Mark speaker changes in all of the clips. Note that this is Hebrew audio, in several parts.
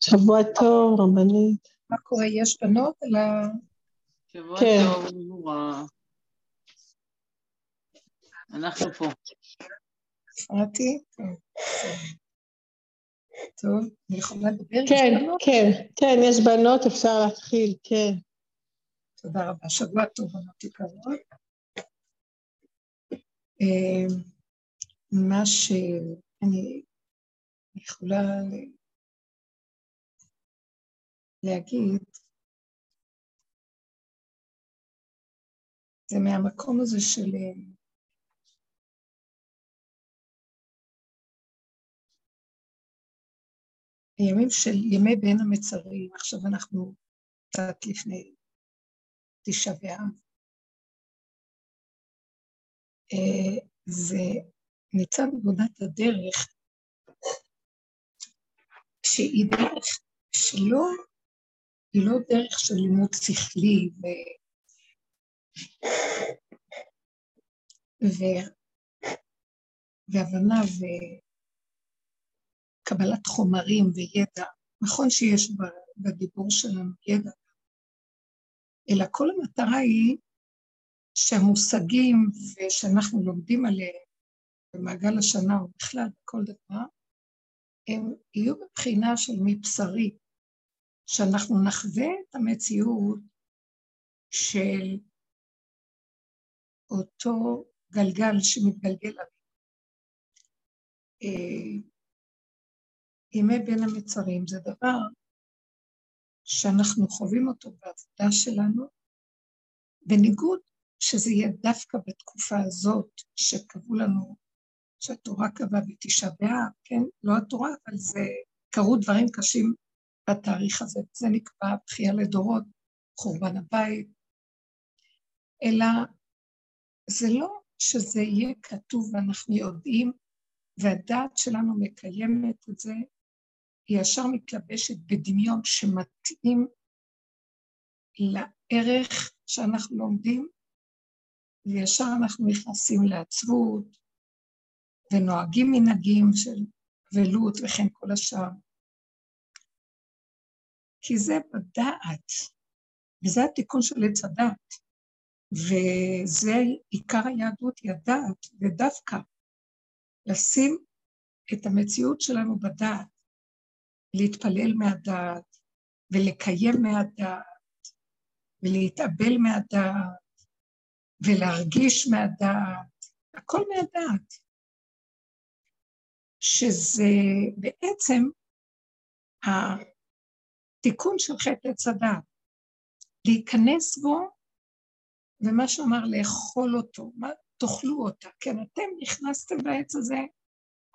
Speaker 1: שבוע טוב, רבנית.
Speaker 2: מה קורה? יש בנות על ה...
Speaker 3: שבוע
Speaker 1: כן.
Speaker 3: טוב, נורא. אנחנו פה.
Speaker 2: הפרעתי? טוב. טוב, אני יכולה לדבר?
Speaker 1: כן? כן, כן, יש בנות, אפשר להתחיל, כן.
Speaker 2: תודה רבה. שבוע טוב, בנות יקרות. אה, מה שאני יכולה להגיד, זה מהמקום הזה של אה, הימים של ימי בין המצרים, עכשיו אנחנו קצת לפני תשעה באב. אה, וניצב עבודת הדרך, שהיא דרך שלא, היא לא דרך של לימוד שכלי ו... ו... והבנה וקבלת חומרים וידע. נכון שיש בדיבור שלנו ידע, אלא כל המטרה היא שהמושגים ושאנחנו לומדים עליהם במעגל השנה או בכלל בכל דבר, הם יהיו בבחינה של מבשרי, שאנחנו נחווה את המציאות של אותו גלגל שמתגלגל עלינו. אה, ימי בין המצרים זה דבר שאנחנו חווים אותו בעבודה שלנו, בניגוד שזה יהיה דווקא בתקופה הזאת שקבעו לנו, שהתורה קבעה בתשעה באב, כן? לא התורה, אבל זה, קרו דברים קשים בתאריך הזה, זה נקבע בכייה לדורות, חורבן הבית, אלא זה לא שזה יהיה כתוב ואנחנו יודעים, והדעת שלנו מקיימת את זה, היא ישר מתלבשת בדמיון שמתאים לערך שאנחנו לומדים, וישר אנחנו נכנסים לעצבות, ונוהגים מנהגים של אבלות וכן כל השאר. כי זה בדעת, וזה התיקון של עץ הדת, וזה עיקר היהדות, היא הדעת, ודווקא לשים את המציאות שלנו בדעת, להתפלל מהדעת, ולקיים מהדעת, ולהתאבל מהדעת, ולהרגיש מהדעת, הכל מהדעת. שזה בעצם התיקון של חטא עץ הדעת, להיכנס בו, ומה שאמר לאכול אותו, מה, תאכלו אותה, כן, אתם נכנסתם בעץ הזה,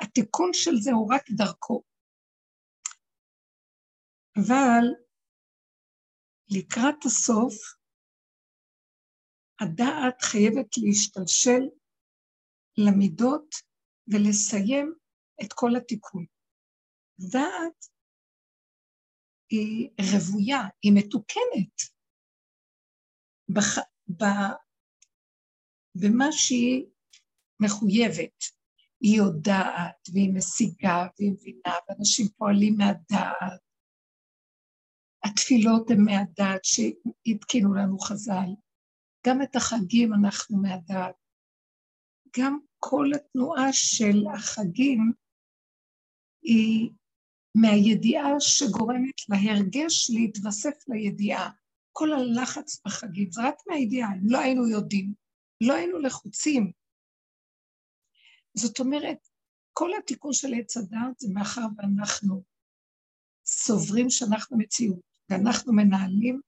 Speaker 2: התיקון של זה הוא רק דרכו. אבל לקראת הסוף, הדעת חייבת להשתלשל למידות ולסיים את כל התיקון. דעת היא רוויה, היא מתוקנת בח... ב... במה שהיא מחויבת. היא יודעת, והיא משיגה, והיא מבינה, ואנשים פועלים מהדעת. התפילות הן מהדעת שהתקינו לנו חז"ל. גם את החגים אנחנו מהדעת. גם כל התנועה של החגים היא מהידיעה שגורמת להרגש להתווסף לידיעה. כל הלחץ בחגים זה רק מהידיעה, אם לא היינו יודעים, לא היינו לחוצים. זאת אומרת, כל התיקון של עץ הדעת זה מאחר ואנחנו סוברים שאנחנו מציאות, ואנחנו מנהלים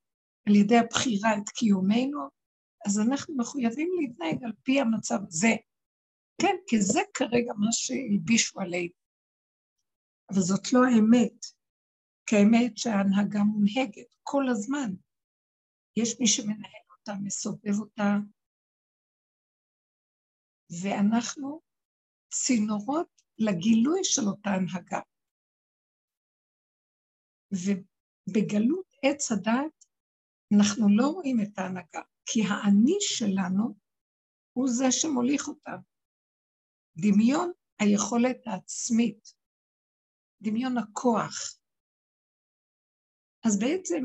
Speaker 2: על ידי הבחירה את קיומנו, אז אנחנו מחויבים להתנהג על פי המצב הזה. כן, כי זה כרגע מה שהלבישו עלינו. אבל זאת לא האמת, כי האמת שההנהגה מונהגת כל הזמן. יש מי שמנהל אותה, מסובב אותה, ואנחנו צינורות לגילוי של אותה הנהגה. ובגלות עץ הדת אנחנו לא רואים את ההנהגה, כי האני שלנו הוא זה שמוליך אותה. דמיון היכולת העצמית, דמיון הכוח, אז בעצם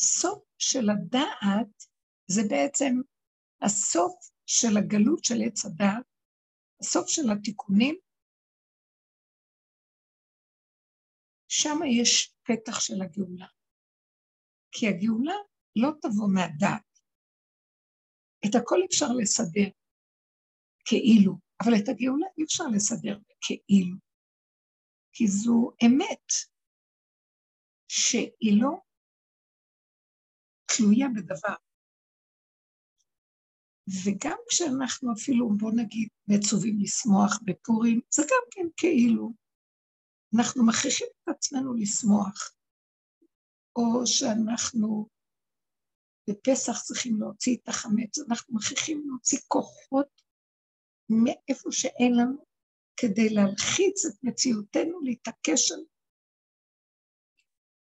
Speaker 2: סוף של הדעת זה בעצם הסוף של הגלות של עץ הדעת, הסוף של התיקונים, שם יש פתח של הגאולה. כי הגאולה לא תבוא מהדעת. את הכל אפשר לסדר כאילו, אבל את הגאולה אי אפשר לסדר כאילו, כי זו אמת שהיא לא תלויה בדבר. וגם כשאנחנו אפילו, בוא נגיד, מצווים לשמוח בפורים, זה גם כן כאילו. אנחנו מכריחים את עצמנו לשמוח, או שאנחנו בפסח צריכים להוציא את החמץ, אנחנו מכריחים להוציא כוחות מאיפה שאין לנו, כדי להלחיץ את מציאותנו, להתעקש על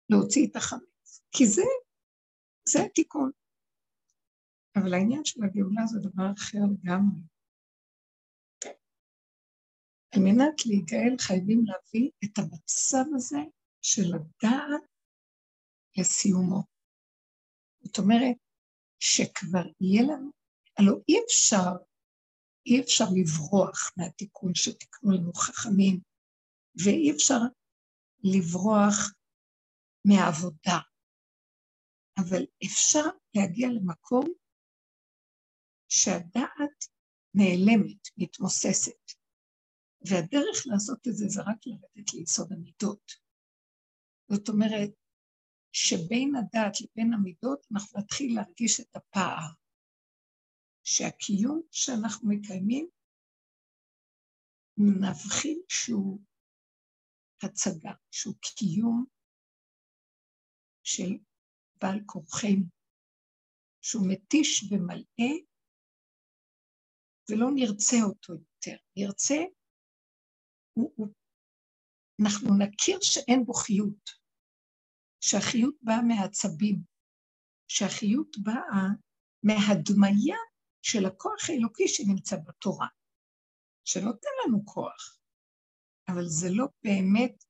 Speaker 2: להוציא את החמץ. כי זה, זה התיקון. אבל העניין של הגאולה זה דבר אחר לגמרי. על מנת להיגאל חייבים להביא את המצב הזה של הדעת לסיומו. זאת אומרת, שכבר יהיה לנו, הלוא אי אפשר, אי אפשר לברוח מהתיקון שתיקנו לנו חכמים, ואי אפשר לברוח מהעבודה, אבל אפשר להגיע למקום שהדעת נעלמת, מתמוססת, והדרך לעשות את זה זה רק לרדת ליסוד המידות. זאת אומרת, שבין הדעת לבין המידות אנחנו נתחיל להרגיש את הפער, שהקיום שאנחנו מקיימים נבחין שהוא הצגה, שהוא קיום של בעל כורחנו, שהוא מתיש ומלאה ולא נרצה אותו יותר. נרצה, הוא, הוא, אנחנו נכיר שאין בו חיות. שהחיות באה מהעצבים, שהחיות באה מהדמיה של הכוח האלוקי שנמצא בתורה, שנותן לנו כוח, אבל זה לא באמת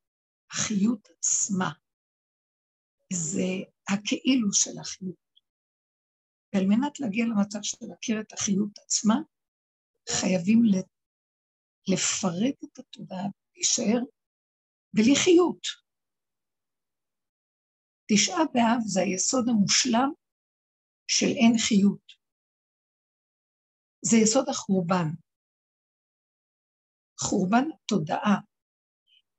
Speaker 2: החיות עצמה, זה הכאילו של החיות. ועל מנת להגיע למצב של להכיר את החיות עצמה, חייבים לפרק את התודעה, להישאר בלי חיות. תשעה באב זה היסוד המושלם של אין חיות. זה יסוד החורבן. חורבן התודעה.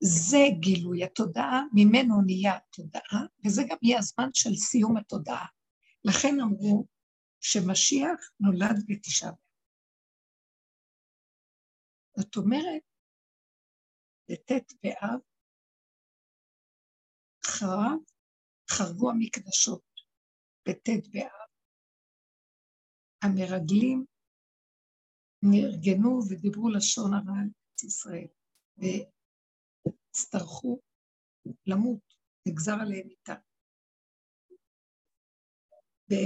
Speaker 2: זה גילוי התודעה, ממנו נהיה התודעה, וזה גם יהיה הזמן של סיום התודעה. לכן אמרו שמשיח נולד בתשעה באב. זאת אומרת, בט' באב חרב חרגו המקדשות בט' באב. המרגלים נרגנו ודיברו לשון הרע על ארץ ישראל, והצטרכו למות, נגזר עליהם איתה. בט'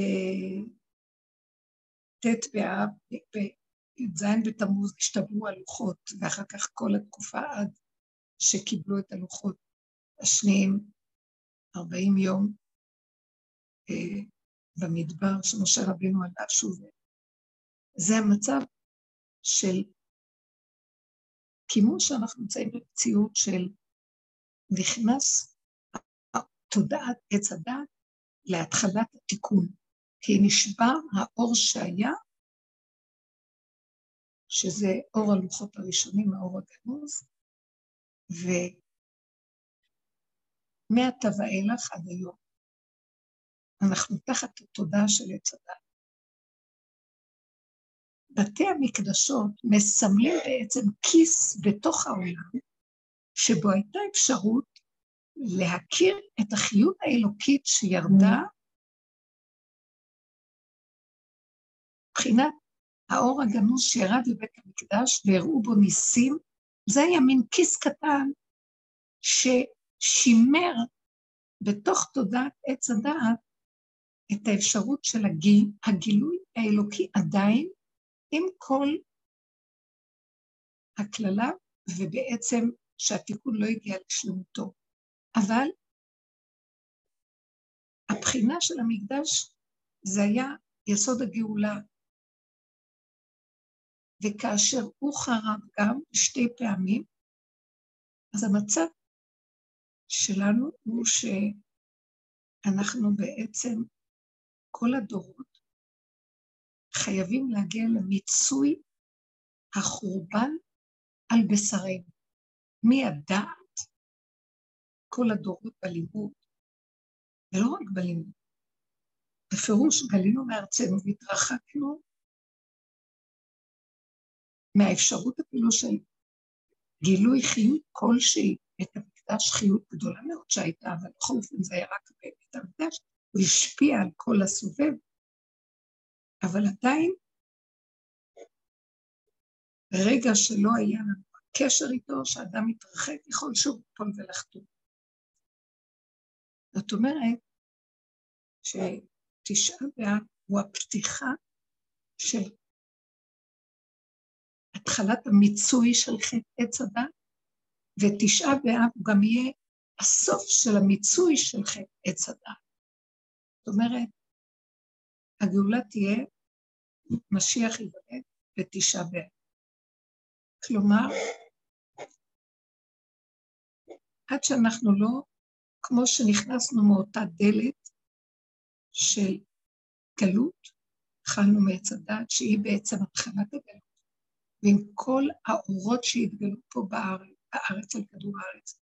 Speaker 2: באב, בי"ז בתמוז השתברו הלוחות, ואחר כך כל התקופה עד שקיבלו את הלוחות השניים 40 יום אה, במדבר שמשה רבינו עלה שוב. זה המצב של, כמו שאנחנו נמצאים במציאות של נכנס תודעת עץ הדת להתחלת התיקון, כי נשבר האור שהיה, שזה אור הלוחות הראשונים, האור הגנוז, ו... מעתה ואילך עד היום. אנחנו תחת התודעה של עץ הדת. בתי המקדשות מסמלים בעצם כיס בתוך העולם, שבו הייתה אפשרות להכיר את החיות האלוקית שירדה מבחינת האור הגנוז שירד לבית המקדש והראו בו ניסים, זה היה מין כיס קטן ש... שימר בתוך תודעת עץ הדעת את האפשרות של הגיל, הגילוי האלוקי עדיין עם כל הקללה ובעצם שהתיקון לא הגיע לשלמותו. אבל הבחינה של המקדש זה היה יסוד הגאולה. וכאשר הוא חרב גם שתי פעמים, אז המצב שלנו הוא שאנחנו בעצם, כל הדורות, חייבים להגיע למיצוי החורבן על בשרנו. מהדעת, כל הדורות בלימוד, ולא רק בלימוד, בפירוש גלינו מארצנו והתרחקנו מהאפשרות אפילו של גילוי חיות כלשהי. את המקדש, חיות גדולה מאוד שהייתה, אבל בכל אופן זה היה רק בבית המקדש, הוא השפיע על כל הסובב, אבל עדיין, רגע שלא היה לנו קשר איתו, שאדם מתרחק, יכול שוב ליפול ולחתום. זאת אומרת, שתשעה באב הוא הפתיחה של התחלת המיצוי של חטא עץ הדת, ותשעה באב הוא גם יהיה הסוף של המיצוי של חטא עץ הדת. זאת אומרת, הגאולה תהיה, משיח ייוולד בתשעה באב. כלומר, עד שאנחנו לא, כמו שנכנסנו מאותה דלת של גלות, אכלנו מעץ הדת, שהיא בעצם התחלת הגלות. ועם כל האורות שהתגלו פה בארץ, בארץ על כדור הארץ.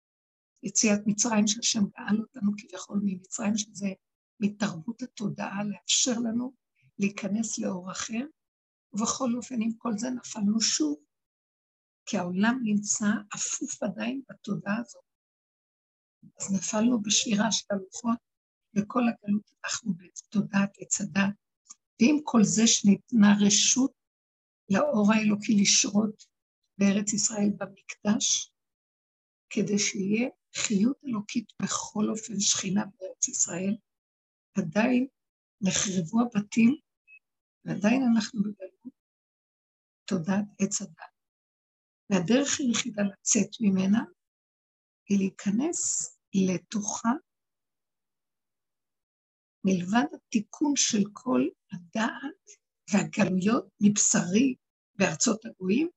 Speaker 2: יציאת מצרים שהשם גאל אותנו כביכול ממצרים, שזה מתרבות התודעה, לאפשר לנו להיכנס לאור אחר, ובכל אופן, עם כל זה נפלנו שוב, כי העולם נמצא אפוף עדיין בתודעה הזאת. אז נפלנו בשבירה של הלוחות, וכל הגלות אנחנו בתודעת עץ הדת. ועם כל זה שניתנה רשות לאור האלוקי לשרות בארץ ישראל במקדש, כדי שיהיה חיות אלוקית בכל אופן שכינה בארץ ישראל, עדיין נחרבו הבתים, ועדיין אנחנו בגלות תודעת עץ הדת. והדרך היחידה לצאת ממנה היא להיכנס לתוכה, מלבד התיקון של כל הדעת והגלויות מבשרי בארצות הגויים,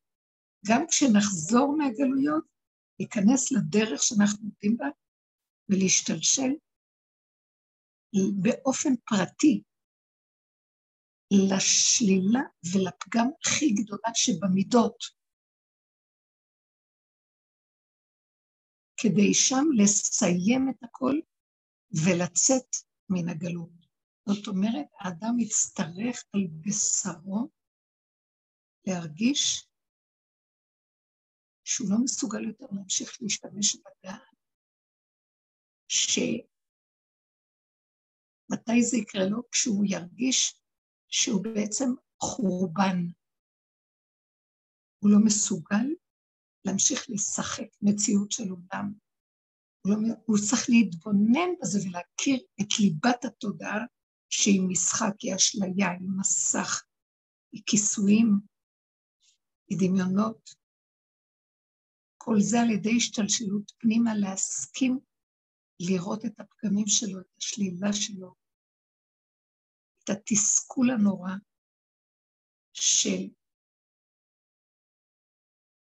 Speaker 2: גם כשנחזור מהגלויות, להיכנס לדרך שאנחנו עובדים בה ולהשתלשל באופן פרטי לשלילה ולפגם הכי גדולה שבמידות, כדי שם לסיים את הכל ולצאת מן הגלות. זאת אומרת, האדם יצטרך על בשרו להרגיש שהוא לא מסוגל יותר להמשיך להשתמש בדעת, שמתי זה יקרה לו? כשהוא ירגיש שהוא בעצם חורבן. הוא לא מסוגל להמשיך לשחק מציאות של עולם. הוא, לא, הוא צריך להתבונן בזה ולהכיר את ליבת התודעה שהיא משחק, היא אשליה, היא מסך, היא כיסויים, היא דמיונות. כל זה על ידי השתלשלות פנימה, להסכים לראות את הפגמים שלו, את השלילה שלו, התסכול הנורא של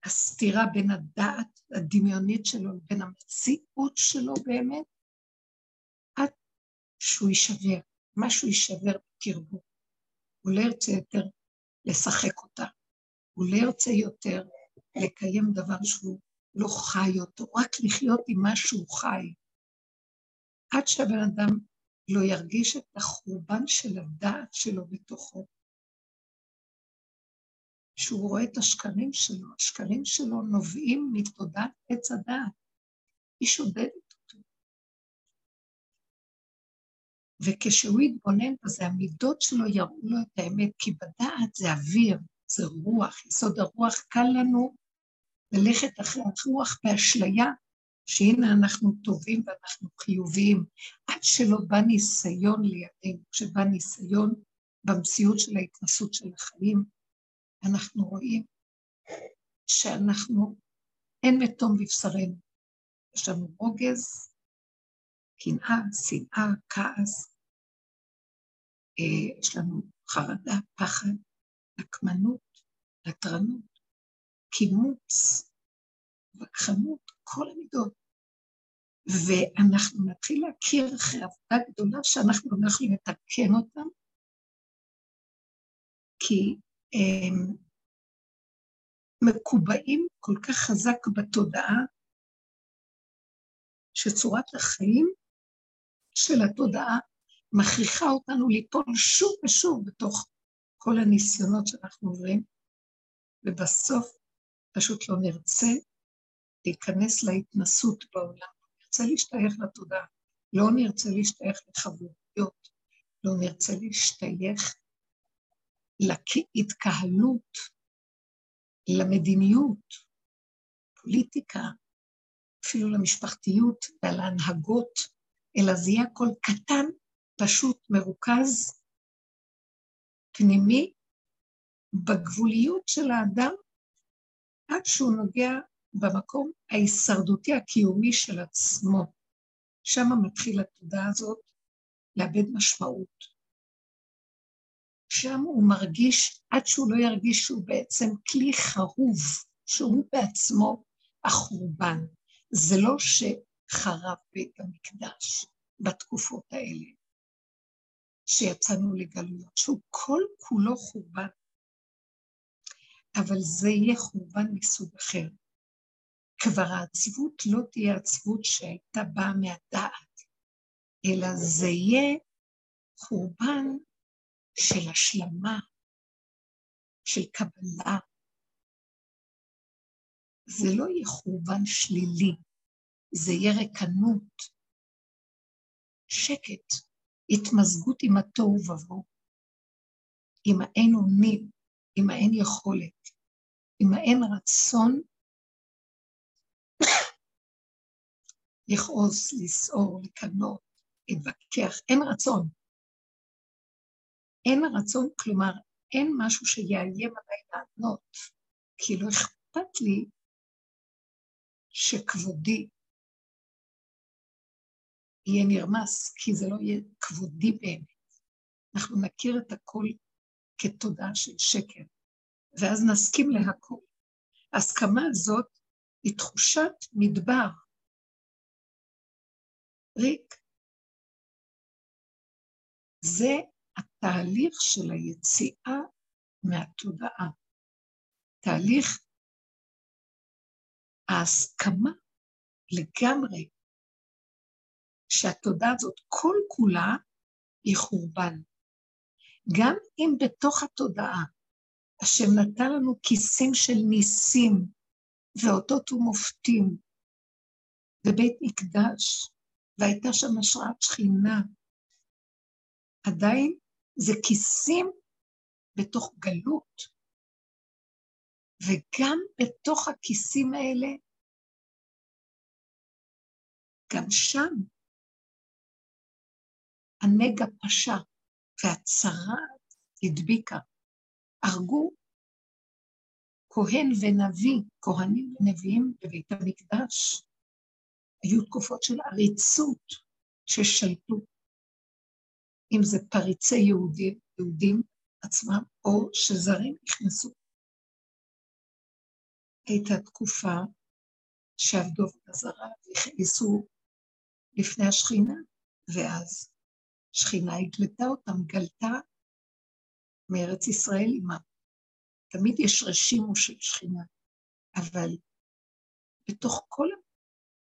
Speaker 2: הסתירה בין הדעת הדמיונית שלו לבין המציאות שלו באמת, עד שהוא יישבר. משהו יישבר בקרבו. הוא לא ירצה יותר לשחק אותה. הוא לא ירצה יותר לקיים דבר שהוא לא חי אותו, רק לחיות עם מה שהוא חי. עד שהבן אדם לא ירגיש את החורבן של הדעת שלו בתוכו. שהוא רואה את השקרים שלו, השקרים שלו נובעים מתודעת עץ הדעת. היא שודדת וכשהוא יתבונן בזה, המידות שלו יראו לו את האמת, כי בדעת זה אוויר, זה רוח, יסוד הרוח, קל לנו ללכת אחרי הרוח באשליה, שהנה אנחנו טובים ואנחנו חיוביים, עד שלא בא ניסיון לידינו, כשבא ניסיון במציאות של ההתנסות של החיים, אנחנו רואים שאנחנו אין מתום בבשרנו. יש לנו רוגז, קנאה, שנאה, כעס, אה, יש לנו חרדה, פחד, נקמנות, נטרנות, קימוץ, וכחנות, כל המידות. ואנחנו נתחיל להכיר אחרי עבודה גדולה שאנחנו לא יכולים לתקן אותם, כי הם מקובעים כל כך חזק בתודעה, שצורת החיים של התודעה מכריחה אותנו ליפול שוב ושוב בתוך כל הניסיונות שאנחנו עוברים, ובסוף פשוט לא נרצה להיכנס להתנסות בעולם, נרצה להשתייך לתודעה, לא נרצה להשתייך לחברויות, לא נרצה להשתייך להתקהלות, למדיניות, פוליטיקה, אפילו למשפחתיות ולהנהגות, אלא זה יהיה הכל קטן, פשוט, מרוכז, פנימי, בגבוליות של האדם, עד שהוא נוגע במקום ההישרדותי הקיומי של עצמו. שם מתחיל התודעה הזאת לאבד משמעות. שם הוא מרגיש, עד שהוא לא ירגיש שהוא בעצם כלי חרוב, שהוא בעצמו החורבן. זה לא שחרב בית המקדש בתקופות האלה, שיצאנו לגלויות, שהוא כל כולו חורבן. אבל זה יהיה חורבן מסוג אחר. כבר העצבות לא תהיה עצבות שהייתה באה מהדעת, אלא זה יהיה חורבן של השלמה, של קבלה. זה לא יהיה חורבן שלילי, זה יהיה רקנות, שקט, התמזגות עם התוהו ובוהו, עם האין אונים, עם האין יכולת, עם האין רצון לכעוס, לסעור, לקנות, להתווכח, אין רצון. אין רצון, כלומר, אין משהו שיאיים עליי לענות, כי לא אכפת לי שכבודי יהיה נרמס, כי זה לא יהיה כבודי באמת. אנחנו נכיר את הכל כתודעה של שקר, ואז נסכים להכל. ההסכמה הזאת היא תחושת מדבר, ריק. זה התהליך של היציאה מהתודעה. תהליך ההסכמה לגמרי שהתודעה הזאת כל כולה היא חורבן. גם אם בתוך התודעה השם נתן לנו כיסים של ניסים ואותות ומופתים ובית מקדש, והייתה שם השראת שכינה, עדיין זה כיסים בתוך גלות, וגם בתוך הכיסים האלה, גם שם הנגע פשע והצרה הדביקה. הרגו כהן ונביא, כהנים ונביאים בבית המקדש. היו תקופות של עריצות ששלטו. אם זה פריצי יהודים, יהודים עצמם, או שזרים נכנסו. הייתה תקופה שעבדו עבודה זרה והכניסו לפני השכינה, ואז שכינה הגלתה אותם, גלתה מארץ ישראל עימם. תמיד יש רשימו של שכינה, אבל בתוך כל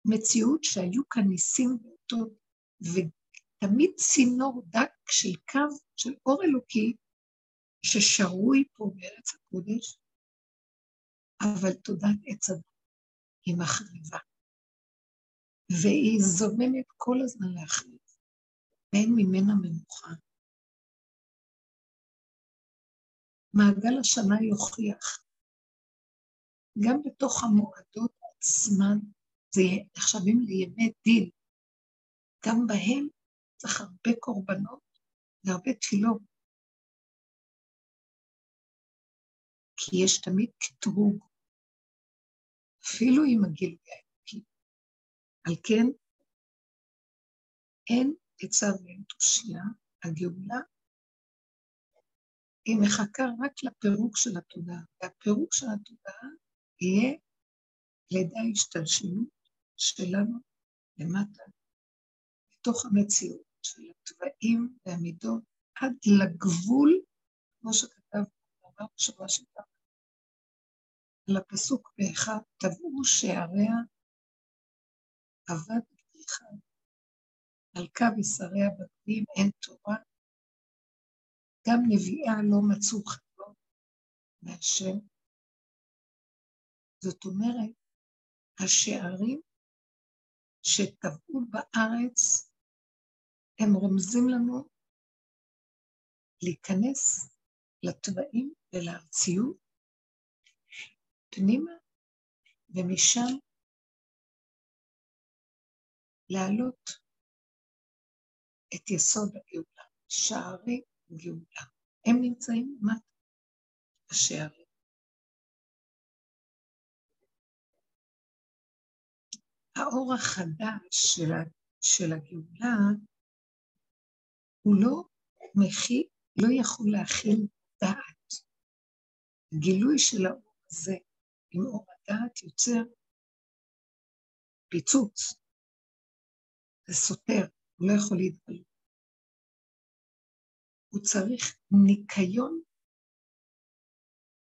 Speaker 2: המציאות שהיו כאן ניסים ואותות, ותמיד צינור דק של קו של אור אלוקי ששרוי פה בארץ הקודש, אבל תודעת עץ הדת היא מחריבה, והיא זוממת כל הזמן להחריב, ואין ממנה מנוחה. מעגל השנה יוכיח. גם בתוך המועדות עצמן, זה נחשבים לימי דין. גם בהם צריך הרבה קורבנות והרבה תפילות. כי יש תמיד קטרוג, אפילו עם הגילוי האלוקי. על כן, אין עצה ואין תושייה, הגאולה היא מחכה רק לפירוק של התודעה, והפירוק של התודעה יהיה לידי ההשתלשלות שלנו למטה, בתוך המציאות של התוואים והמידות, עד לגבול, כמו שכתב אמר בשבוע שעבר, על הפסוק באחד, טבעו שעריה עבד בריחה, על קו ושריה בגדים אין תורה, גם נביאה לא מצאו חלום מהשם. זאת אומרת, השערים שטבעו בארץ, הם רומזים לנו להיכנס לתוואים ולארציות פנימה, ומשם להעלות את יסוד הגאולה, שערי גאולה. הם נמצאים למטה, השערים. האור החדש של, של הגאולה הוא לא מכיל, לא יכול להכיל דעת. גילוי של האור הזה עם אור הדעת יוצר פיצוץ. זה סותר, הוא לא יכול להתגלות. הוא צריך ניקיון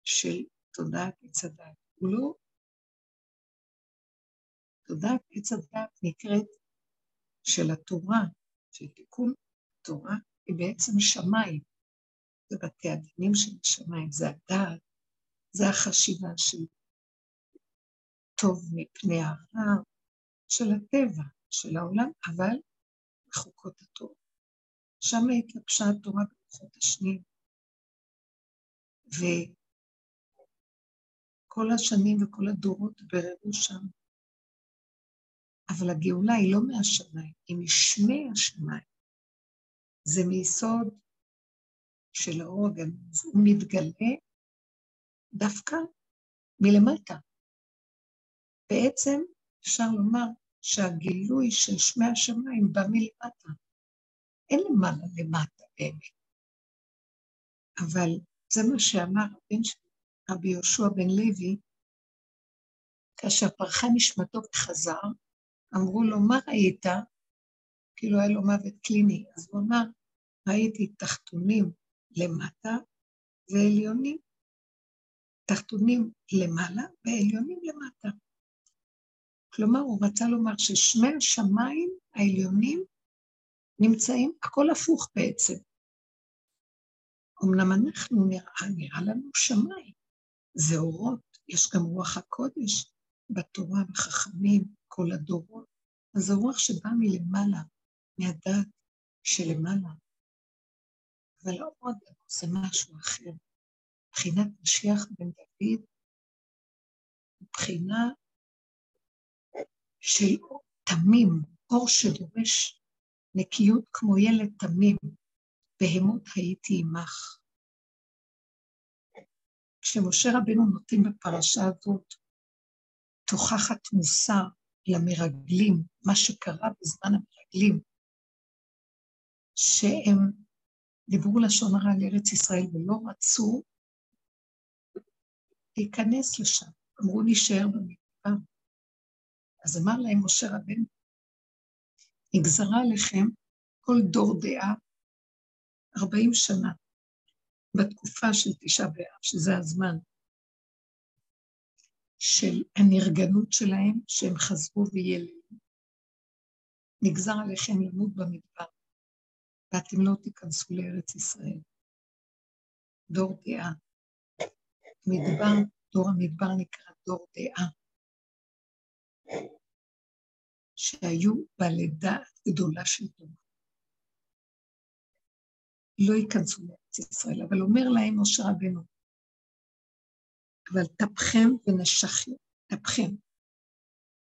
Speaker 2: של תודעת עץ. הוא לא... תודעת עץ הדת נקראת של התורה, של תיקון התורה, היא בעצם שמיים. זה בתי הדינים של השמיים, זה הדעת, זה החשיבה של טוב מפני הרע, של הטבע, של העולם, אבל בחוקות התורה. שם התלבשה התורה בלוחות השניים. וכל השנים וכל הדורות בררו שם. אבל הגאולה היא לא מהשמיים, היא משמי השמיים. זה מיסוד של האור הגנוז, הוא מתגלה דווקא מלמטה. בעצם אפשר לומר שהגילוי של שמי השמיים בא מלמטה. אין למעלה למטה באמת. אבל זה מה שאמר הבן של רבי יהושע בן לוי, כאשר פרחה נשמתו וחזר, אמרו לו, מה ראית? כאילו היה לו מוות קליני. אז הוא אמר, ראיתי תחתונים למטה ועליונים. תחתונים למעלה ועליונים למטה. כלומר, הוא רצה לומר ששמי השמיים העליונים נמצאים, הכל הפוך בעצם. אמנם אנחנו נראה, נראה לנו שמיים, זה אורות, יש גם רוח הקודש בתורה וחכמים, כל הדורות. אז זה רוח שבא מלמעלה, מהדת שלמעלה. אבל האור הגדול זה משהו אחר. מבחינת משיח בן דוד, מבחינה של אור תמים, אור שדורש נקיות כמו ילד תמים, בהמות הייתי עמך. כשמשה רבנו נותן בפרשה הזאת תוכחת מוסר למרגלים, מה שקרה בזמן המרגלים, שהם דיברו לשון הרע על ארץ ישראל ולא רצו להיכנס לשם, אמרו נשאר במדבר. אז אמר להם משה רבנו, נגזרה עליכם כל דור דעה, 40 שנה, בתקופה של תשעה באב, שזה הזמן של הנרגנות שלהם, שהם חזרו ויללו. נגזר עליכם למות במדבר, ואתם לא תיכנסו לארץ ישראל. דור דעה. מדבר, דור המדבר נקרא דור דעה. שהיו בלידה גדולה של דור. לא ייכנסו לארץ ישראל, אבל אומר להם משה רבנו, אבל טפכם ונשכם, טפכם.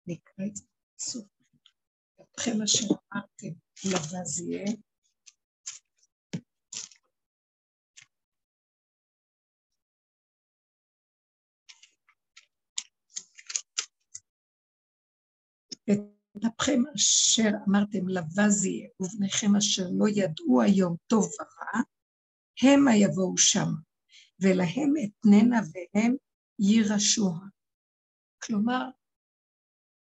Speaker 2: נקרא את זה בסוף. טפכם אשר אמרתם, לבז יהיה. את אפכם אשר אמרתם לבז יהיה, ובניכם אשר לא ידעו היום טוב ורע, המה יבואו שם, ולהם אתננה והם יירשוה. כלומר,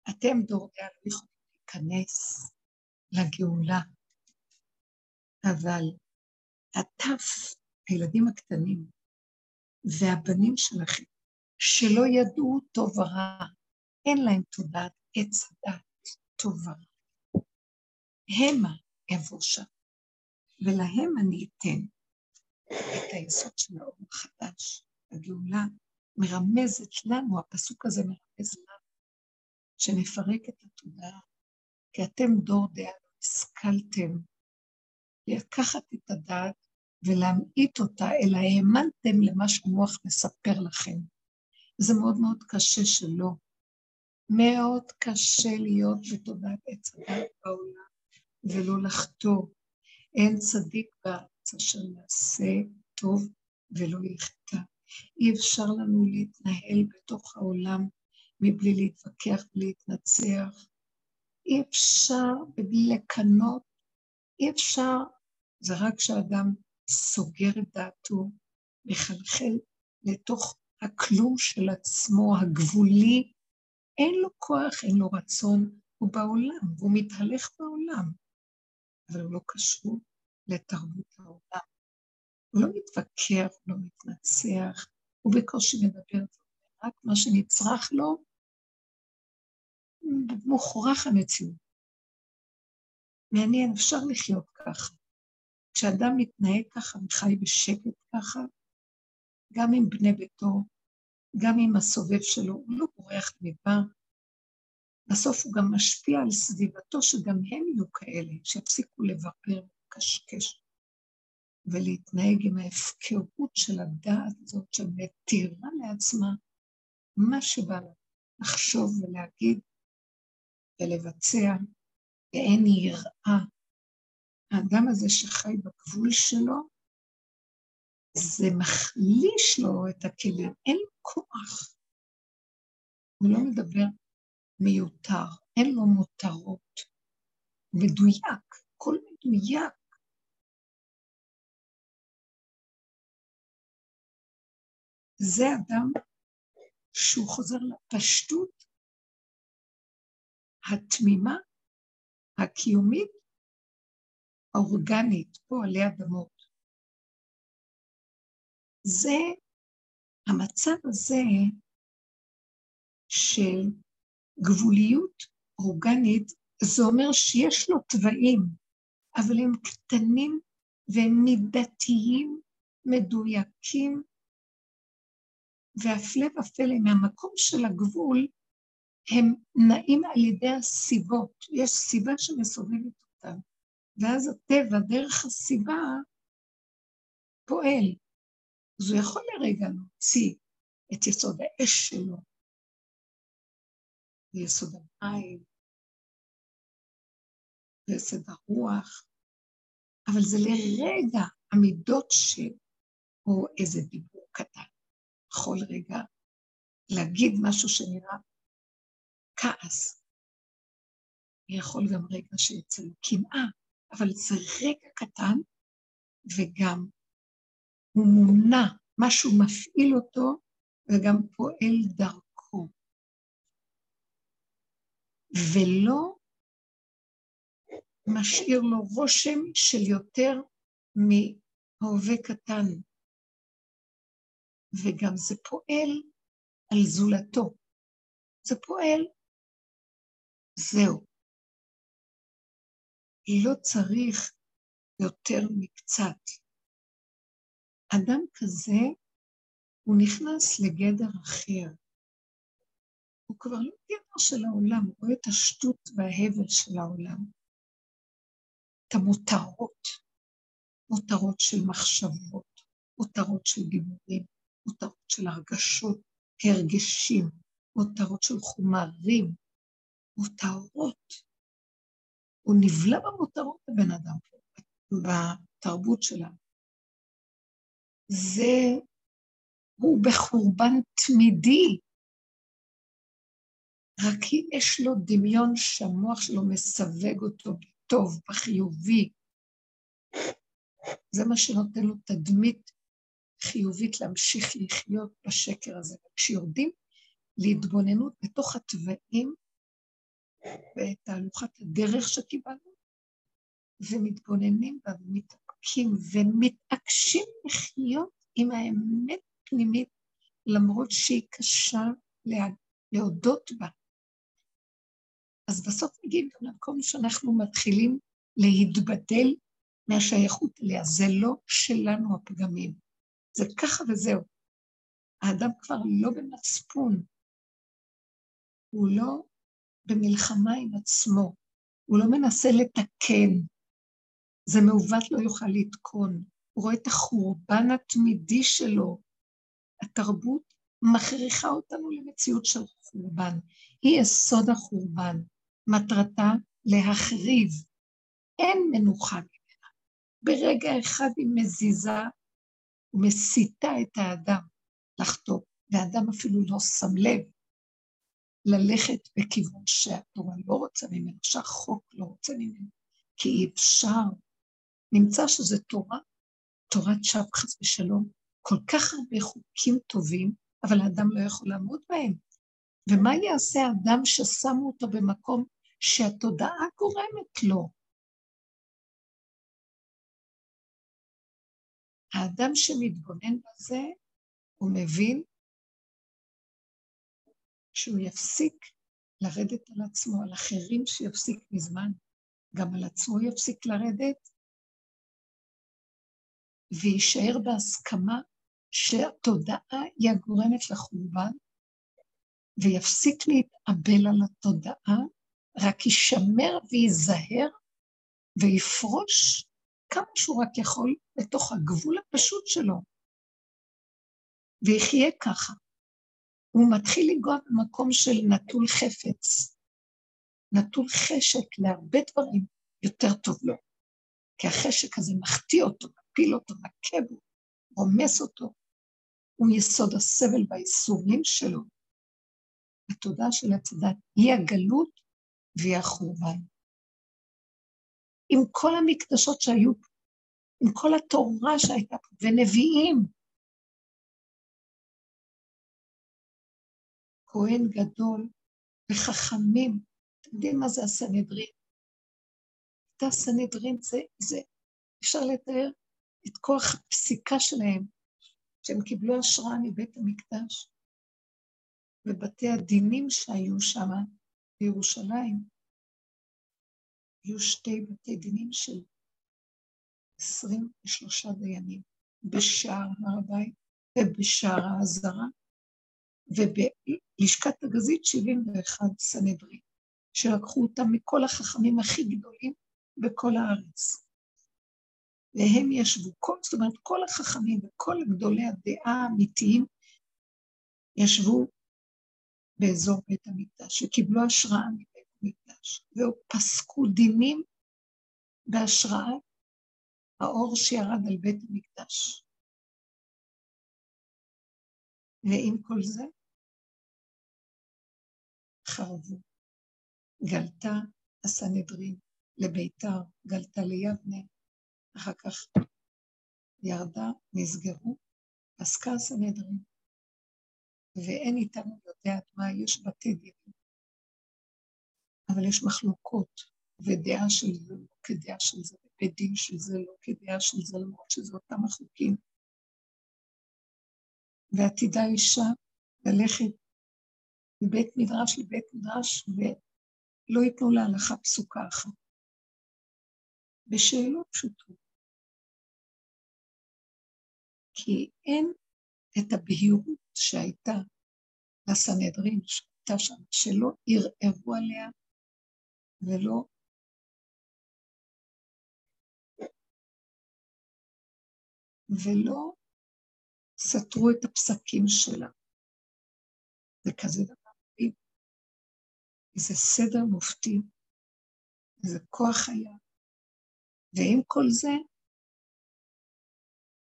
Speaker 2: אתם דור דעה לא יכולים להיכנס לגאולה, אבל הטף, הילדים הקטנים והבנים שלכם, שלא ידעו טוב ורע, אין להם תודעת עץ הדת טוב ורע. המה יבוא שם, ולהם אני אתן את היסוד של האור החדש. הגאולה מרמזת לנו, הפסוק הזה מרמז לנו, שנפרק את התודעה, כי אתם דור דעה לא השכלתם לקחת את הדעת ולהמעיט אותה, אלא האמנתם למה שהמוח מספר לכם. זה מאוד מאוד קשה שלא. מאוד קשה להיות בתודעת עץ הדת בעולם ולא לחטוא. אין צדיק בארץ אשר יעשה טוב ולא יחטא. אי אפשר לנו להתנהל בתוך העולם מבלי להתווכח ולהתנצח. אי אפשר בלי לקנות, אי אפשר, זה רק כשאדם סוגר את דעתו, מחלחל לתוך הכלום של עצמו, הגבולי, אין לו כוח, אין לו רצון, הוא בעולם, והוא מתהלך בעולם, אבל הוא לא קשור לתרבות העולם. הוא לא מתווכח, לא מתנצח, הוא בקושי מדבר, רק מה שנצרך לו, מוכרח המציאות. מעניין, אפשר לחיות ככה. כשאדם מתנהג ככה וחי בשקט ככה, גם עם בני ביתו, גם עם הסובב שלו, הוא לא בורח מדבר. בסוף הוא גם משפיע על סביבתו, שגם הם יהיו כאלה, שיפסיקו לברר ולקשקש. ולהתנהג עם ההפקרות של הדעת הזאת שמתירה לעצמה מה שבא לה, לחשוב ולהגיד ולבצע, ואין יראה. האדם הזה שחי בגבול שלו, זה מחליש לו את הכלים, אין לו כוח. הוא לא מדבר מיותר, אין לו מותרות. מדויק, הכל מדויק. זה אדם שהוא חוזר לפשטות התמימה, הקיומית, האורגנית, פה עלי אדמות. זה, המצב הזה של גבוליות אורגנית, זה אומר שיש לו תוואים, אבל הם קטנים והם מידתיים, מדויקים, והפלא ופלא, מהמקום של הגבול, הם נעים על ידי הסיבות. יש סיבה שמסובבת אותם. ואז הטבע, דרך הסיבה, פועל. אז הוא יכול לרגע להוציא את יסוד האש שלו, ויסוד המים, ויסוד הרוח, אבל זה לרגע המידות שהוא איזה דיבור קטן. יכול רגע להגיד משהו שנראה כעס. יכול גם רגע שיצא לו קנאה, אבל זה רגע קטן, וגם הוא מונע, משהו מפעיל אותו וגם פועל דרכו. ולא משאיר לו רושם של יותר מהווה קטן. וגם זה פועל על זולתו. זה פועל, זהו. לא צריך יותר מקצת. אדם כזה, הוא נכנס לגדר אחר. הוא כבר לא גדר של העולם, הוא רואה את השטות וההבל של העולם. את המותרות, מותרות של מחשבות, מותרות של דיבורים, מותרות של הרגשות, הרגשים, מותרות של חומרים, מותרות. הוא נבלע במותרות הבן אדם, בתרבות שלנו. זה, הוא בחורבן תמידי. רק יש לו דמיון שהמוח שלו מסווג אותו בטוב, בחיובי. זה מה שנותן לו תדמית חיובית להמשיך לחיות בשקר הזה. כשיורדים להתבוננות בתוך התוואים בתהלוכת הדרך שקיבלנו, ומתבוננים בה ומתעקים ומתעקשים לחיות עם האמת פנימית, למרות שהיא קשה להודות בה. אז בסוף גם למקום שאנחנו מתחילים להתבדל מהשייכות אליה. זה לא שלנו הפגמים, זה ככה וזהו. האדם כבר לא במצפון, הוא לא במלחמה עם עצמו, הוא לא מנסה לתקן, זה מעוות לא יוכל לתקון, הוא רואה את החורבן התמידי שלו. התרבות מכריחה אותנו למציאות של חורבן. היא יסוד החורבן, מטרתה להחריב. אין מנוחה ממנה. ברגע אחד היא מזיזה ומסיתה את האדם לחטוא, והאדם אפילו לא שם לב ללכת בכיוון שהתורה לא רוצה ממנו, שהחוק לא רוצה ממנו, כי אי אפשר. נמצא שזה תורה, תורת שווא חס ושלום, כל כך הרבה חוקים טובים, אבל האדם לא יכול לעמוד בהם. ומה יעשה האדם ששמו אותו במקום שהתודעה גורמת לו? האדם שמתבונן בזה, הוא מבין שהוא יפסיק לרדת על עצמו, על אחרים שיפסיק מזמן, גם על עצמו יפסיק לרדת, ויישאר בהסכמה שהתודעה היא הגורמת לחורבן, ויפסיק להתאבל על התודעה, רק יישמר וייזהר ויפרוש כמה שהוא רק יכול לתוך הגבול הפשוט שלו, ויחיה ככה. הוא מתחיל לנגוע במקום של נטול חפץ, נטול חשק להרבה דברים, יותר טוב לו. כי החשק הזה מחטיא אותו, מפיל אותו, מכה בו, רומס אותו. הוא יסוד הסבל והייסורים שלו. התודעה של הצדת היא הגלות והיא החורבן. עם כל המקדשות שהיו פה, עם כל התורה שהייתה פה, ונביאים, כהן גדול וחכמים, אתם יודעים מה זה הסנהדרין? את הסנהדרין זה, זה, אפשר לתאר את כוח הפסיקה שלהם, שהם קיבלו השראה מבית המקדש, ובתי הדינים שהיו שם בירושלים, היו שתי בתי דינים של 23 דיינים, בשער הר הבית ובשער האזהרה, ובלשכת הגזית 71 סנהדרין, שלקחו אותם מכל החכמים הכי גדולים בכל הארץ. והם ישבו, כל, זאת אומרת, כל החכמים וכל גדולי הדעה האמיתיים ישבו באזור בית המקדש, וקיבלו השראה מבית המקדש, ופסקו דינים בהשראת האור שירד על בית המקדש. ועם כל זה, חרבו. גלתה הסנהדרין לביתר, גלתה ליבנה, אחר כך ירדה, נסגרו, פסקה הסנהדרין, ואין איתנו יודעת מה, יש בתי דינים, אבל יש מחלוקות, ודעה של זה לא כדעה של זה, ובית דין של זה לא כדעה של זה, למרות שזה אותם החוקים. ועתידה אישה ללכת מבית מדרש לבית מדרש, ולא ייתנו לה הלכה פסוקה אחת. בשאלות פשוטות. כי אין את הבהירות שהייתה לסנהדרין, שהייתה שם, שלא ערערו עליה ולא ולא סתרו את הפסקים שלה. זה כזה דבר מדהים. זה סדר מופתי, זה כוח חיה. ועם כל זה,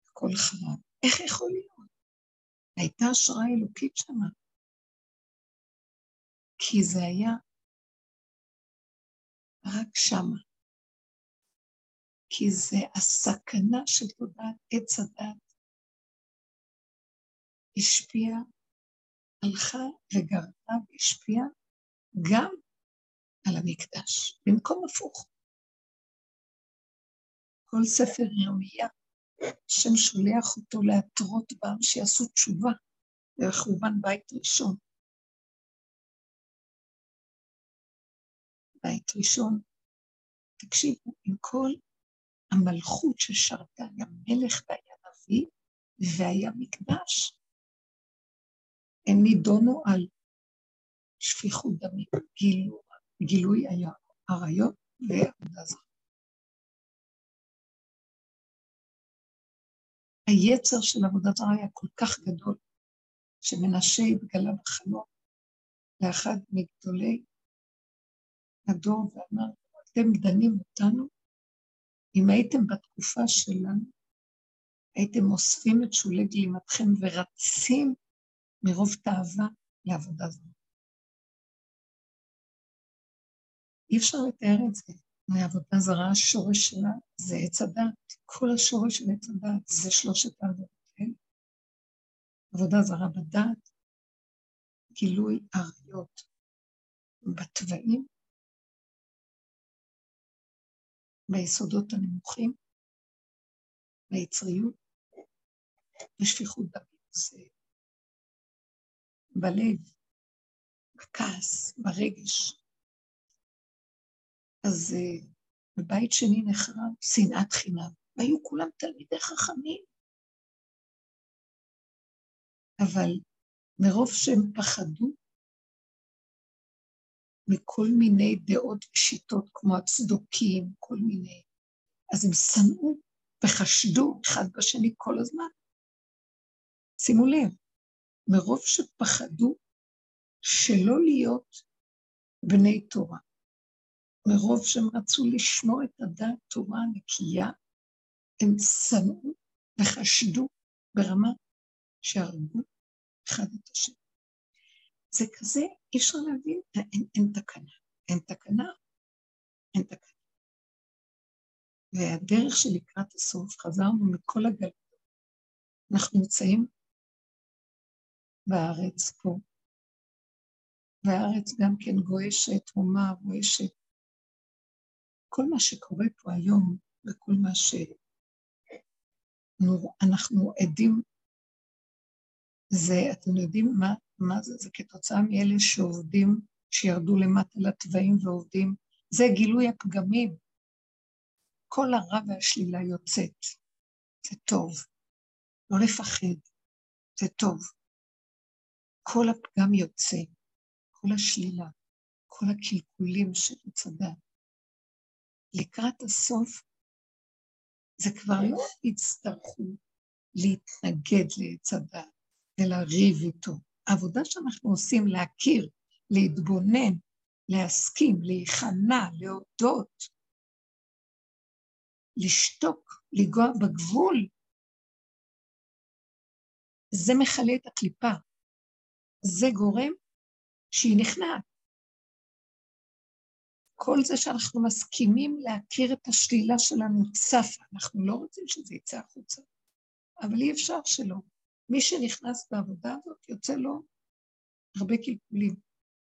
Speaker 2: הכל חרב. איך יכול להיות? הייתה השראה אלוקית שמה. כי זה היה רק שמה. כי זה הסכנה של תודעת עץ הדת השפיעה, הלכה וגרתה והשפיעה גם על המקדש, במקום הפוך. כל ספר ירמיה, השם שולח אותו להתרות בעם שיעשו תשובה לחורבן בית ראשון. בית ראשון, תקשיבו, עם כל המלכות ששרתה, היה מלך והיה נביא והיה מקדש. הם נידונו על שפיכות דמים, גילו, גילוי היה עריות ועבודה זרה. היצר של עבודה זרה היה כל כך גדול, שמנשה התגלה בחלום לאחד מגדולי הדור ואמר, אתם דנים אותנו אם הייתם בתקופה שלנו, הייתם אוספים את שולי גלימתכם ורצים מרוב תאווה לעבודה זו. אי אפשר לתאר את זה. מעבודה זרה, השורש שלה זה עץ הדת. כל השורש של עץ הדת זה שלושת העבודות האלה. עבודה זרה בדת, גילוי עריות בתוואים ביסודות הנמוכים, ביצריות, ושפיכות דמים. זה בלב, בכעס, ברגש. אז uh, בבית שני נחרב שנאת חינם, והיו כולם תלמידי חכמים. אבל מרוב שהם פחדו מכל מיני דעות ושיטות, כמו הצדוקים, כל מיני. אז הם שנאו וחשדו אחד בשני כל הזמן. שימו לב, מרוב שפחדו שלא להיות בני תורה, מרוב שהם רצו לשמור את הדעת תורה הנקייה, הם שנאו וחשדו ברמה שהרגו אחד את השני. זה כזה, אי אפשר להבין, אין, אין תקנה. אין תקנה, אין תקנה. והדרך שלקראת הסוף, חזרנו מכל הגלות. אנחנו נמצאים בארץ פה, והארץ גם כן גועשת, הומה, גועשת. כל מה שקורה פה היום, וכל מה שאנחנו עדים, זה, אתם יודעים מה, מה זה? זה כתוצאה מאלה שעובדים, שירדו למטה לתוואים ועובדים. זה גילוי הפגמים. כל הרע והשלילה יוצאת. זה טוב. לא לפחד. זה טוב. כל הפגם יוצא. כל השלילה. כל הקלקולים של מצדה. לקראת הסוף, זה כבר לא יצטרכו להתנגד לעץ הדת ולריב איתו. העבודה שאנחנו עושים להכיר, להתבונן, להסכים, להיכנע, להודות, לשתוק, לנגוע בגבול, זה מכלה את הקליפה. זה גורם שהיא נכנעת. כל זה שאנחנו מסכימים להכיר את השלילה שלנו צפה, אנחנו לא רוצים שזה יצא החוצה, אבל אי אפשר שלא. מי שנכנס בעבודה הזאת, יוצא לו הרבה קלקולים.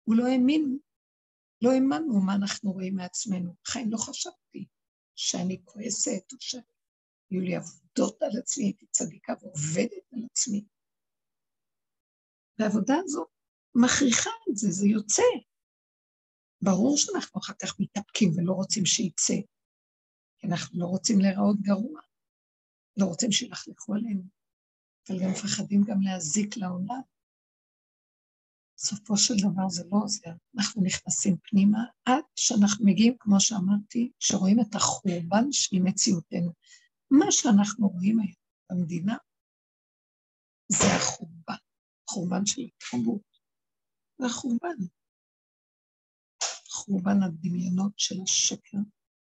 Speaker 2: הוא לא האמין, לא האמנו מה אנחנו רואים מעצמנו. חיים לא חשבתי שאני כועסת, או שהיו לי עבודות על עצמי, הייתי צדיקה ועובדת על עצמי. והעבודה הזו מכריחה את זה, זה יוצא. ברור שאנחנו אחר כך מתאפקים ולא רוצים שיצא, כי אנחנו לא רוצים להיראות גרוע, לא רוצים שילכלכו עלינו. אבל גם מפחדים גם להזיק לעולם. בסופו של דבר זה לא עוזר, אנחנו נכנסים פנימה עד שאנחנו מגיעים, כמו שאמרתי, שרואים את החורבן של מציאותנו. מה שאנחנו רואים היום במדינה זה החורבן, חורבן של התרבות, זה החורבן. חורבן הדמיונות של השקר,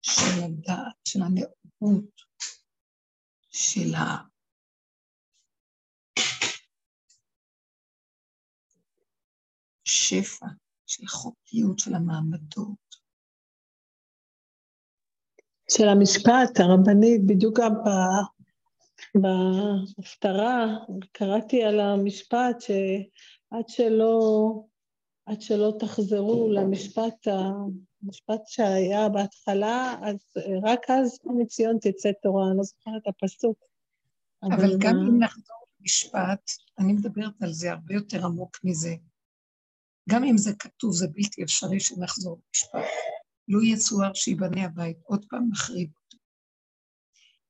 Speaker 2: של הדעת, של הנאורות, של ה... שפע של החוקיות, של המעמדות.
Speaker 1: של המשפט הרבנית, בדיוק גם בהפטרה קראתי על המשפט שעד שלא, עד שלא תחזרו למשפט, המשפט שהיה בהתחלה, אז רק אז מציון תצא תורה, אני לא זוכרת את הפסוק.
Speaker 2: אבל, אבל גם. אם נחזור למשפט, אני מדברת על זה הרבה יותר עמוק מזה. גם אם זה כתוב, זה בלתי אפשרי שנחזור למשפט. לו יצואר שיבנה הבית, עוד פעם נחריב אותו.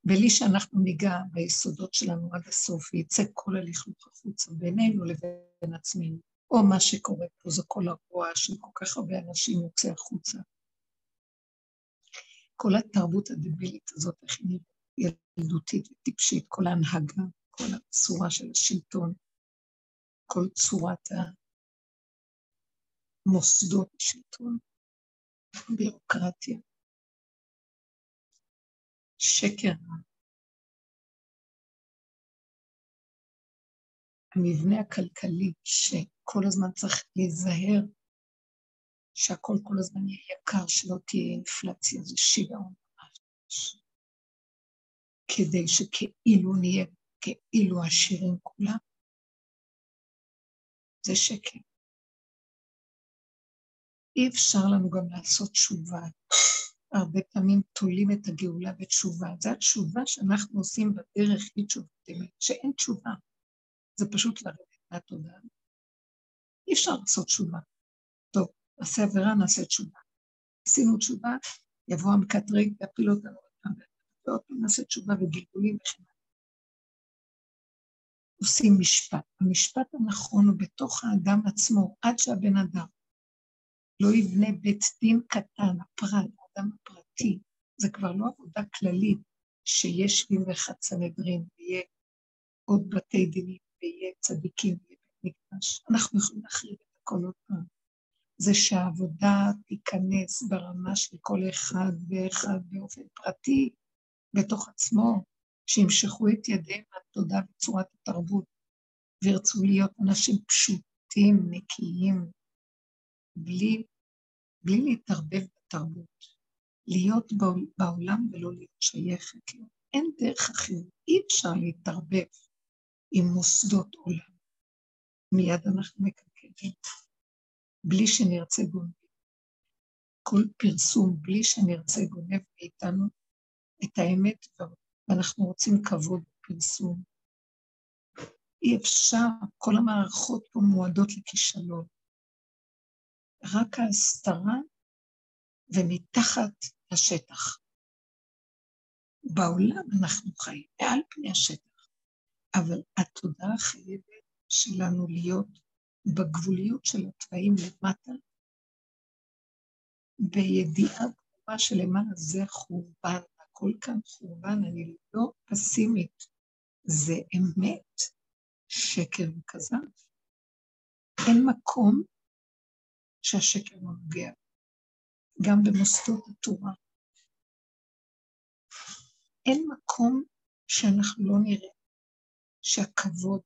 Speaker 2: בלי שאנחנו ניגע ביסודות שלנו עד הסוף, וייצא כל הלכלוך החוצה בינינו לבין עצמנו, או מה שקורה פה זה כל הרוע של כל כך הרבה אנשים יוצא החוצה. כל התרבות הדבילית הזאת, איך היא ילדותית וטיפשית, כל ההנהגה, כל הצורה של השלטון, כל צורת המוסדות השלטון, ביורוקרטיה, שקר. המבנה הכלכלי שכל הזמן צריך להיזהר שהכל כל הזמן יהיה יקר, שלא תהיה אינפלציה, זה שיגעון ממש. כדי שכאילו נהיה כאילו עשירים כולם, זה שקר. אי אפשר לנו גם לעשות תשובה. הרבה פעמים תולים את הגאולה בתשובה. זו התשובה שאנחנו עושים בדרך היא תשובת אמת, שאין תשובה. זה פשוט לרדת מהתודעה. אי אפשר לעשות תשובה. טוב, נעשה עבירה, נעשה תשובה. עשינו תשובה, יבוא המקטרג, יפיל אותנו עוד פעם, ועוד פעם נעשה תשובה וגלגולים וכן עושים משפט. המשפט הנכון הוא בתוך האדם עצמו, עד שהבן אדם לא יבנה בית דין קטן, הפרט, האדם הפרטי, זה כבר לא עבודה כללית שיש 71 סנהדרין, ויהיה עוד בתי דינים, ויהיה צדיקים, ויהיה בית מקדש. אנחנו יכולים להחריב את הכל עוד פעם. זה שהעבודה תיכנס ברמה של כל אחד ואחד באופן פרטי, בתוך עצמו, שימשכו את ידיהם מהתודעה בצורת התרבות, וירצו להיות אנשים פשוטים, נקיים, בלי, בלי להתערבב בתרבות, להיות בעולם ולא להיות שייכת לו. אין דרך אחרת, אי אפשר להתערבב עם מוסדות עולם. מיד אנחנו מקלקלים, בלי שנרצה גונב. כל פרסום, בלי שנרצה גונב מאיתנו את האמת, ואנחנו רוצים כבוד בפרסום. אי אפשר, כל המערכות פה מועדות לכישלון. רק ההסתרה ומתחת לשטח. בעולם אנחנו חיים, מעל פני השטח, אבל התודעה החייבת שלנו להיות בגבוליות של התוואים למטה, בידיעה ברורה שלמעלה זה חורבן, הכל כאן חורבן, אני לא פסימית, זה אמת, שקר וכזב. אין מקום שהשקר לא נוגע, גם במוסדות התורה. אין מקום שאנחנו לא נראה שהכבוד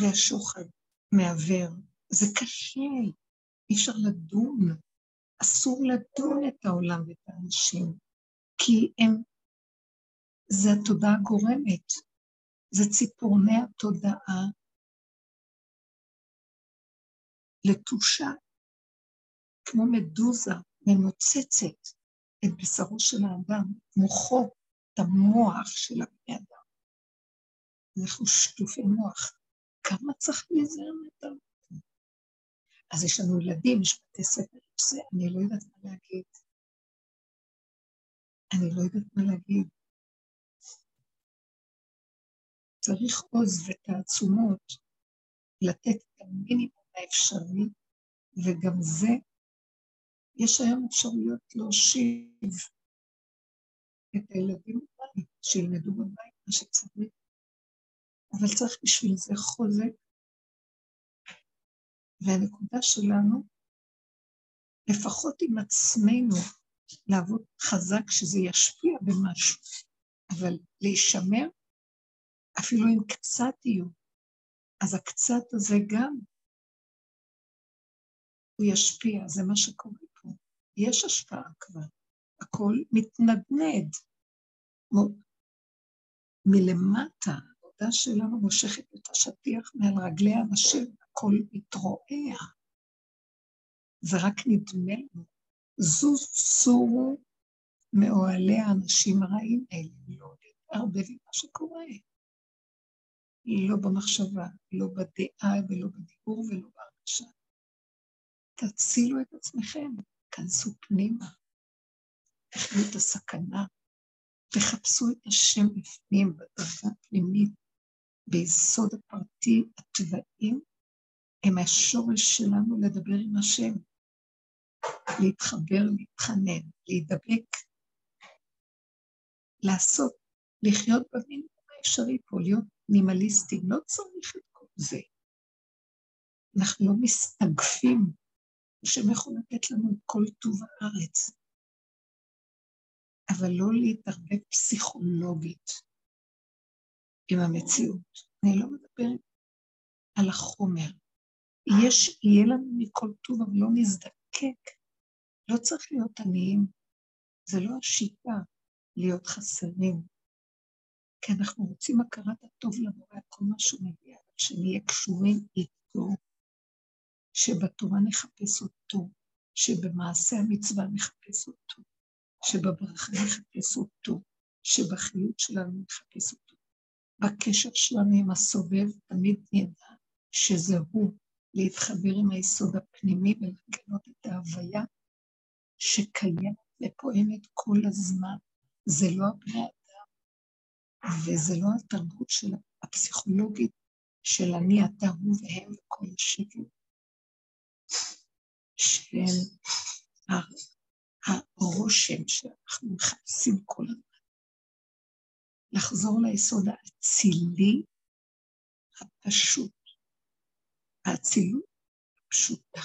Speaker 2: והשוחד מעוור. זה קשה, אי אפשר לדון, אסור לדון את העולם ואת האנשים, כי הם, זה התודעה הגורמת, זה ציפורני התודעה לתושה, כמו מדוזה ממוצצת את בשרו של האדם, מוחו, את המוח של הבני אדם. אנחנו שטופי מוח. כמה צריך להיזהר מאיתנו? אז יש לנו ילדים, יש בתי ספר, אני לא יודעת מה להגיד. אני לא יודעת מה להגיד. צריך עוז ותעצומות לתת את המינימום האפשרי, וגם זה, יש היום אפשרויות להושיב את הילדים בבית, שילמדו בבית מה שצריך, אבל צריך בשביל זה חוזק. והנקודה שלנו, לפחות עם עצמנו, לעבוד חזק שזה ישפיע במשהו, אבל להישמר, אפילו אם קצת יהיו, אז הקצת הזה גם הוא ישפיע, זה מה שקורה פה. יש השפעה כבר, הכל מתנדנד. מלמטה, העבודה שלנו מושכת את השטיח מעל רגלי האנשים, הכל מתרועע. זה רק נדמה לנו. זו סורו מאוהלי האנשים הרעים האלה, לא להתערבב עם מה שקורה. לא במחשבה, לא בדעה ולא בדיבור ולא בהרגשה. תצילו את עצמכם, כנסו פנימה, תחלו את הסכנה, תחפשו את השם בפנים, בדרכה הפנימית, ביסוד הפרטי, הטבעים, הם השורש שלנו לדבר עם השם, להתחבר, להתחנן, להידבק, לעשות, לחיות במינימום האפשרי פה, להיות מינימליסטים, לא צריך את כל זה. אנחנו לא מסתגפים, השם יכול לתת לנו את כל טוב הארץ, אבל לא להתערבב פסיכולוגית עם המציאות. אני לא מדברת על החומר. יש, יהיה לנו מכל טוב, אבל לא נזדקק. לא צריך להיות עניים. זה לא השיטה להיות חסרים. כי אנחנו רוצים הכרת הטוב למורה, כל מה שהוא מגיע, שנהיה קשורים איתו, שבתורה נחפש אותו, שבמעשה המצווה נחפש אותו, שבברכה נחפש אותו, שבחיות שלנו נחפש אותו. בקשר שלנו עם הסובב תמיד נדע שזה הוא, להתחבר עם היסוד הפנימי ולגלות את ההוויה שקיימת ופועמת כל הזמן. זה לא הבני אדם, וזה לא התרבות של הפסיכולוגית של אני, אתה, הוא והם וכל השקל של הרושם שאנחנו מחפשים כל הזמן. לחזור ליסוד האצילי הפשוט, האצילות הפשוטה.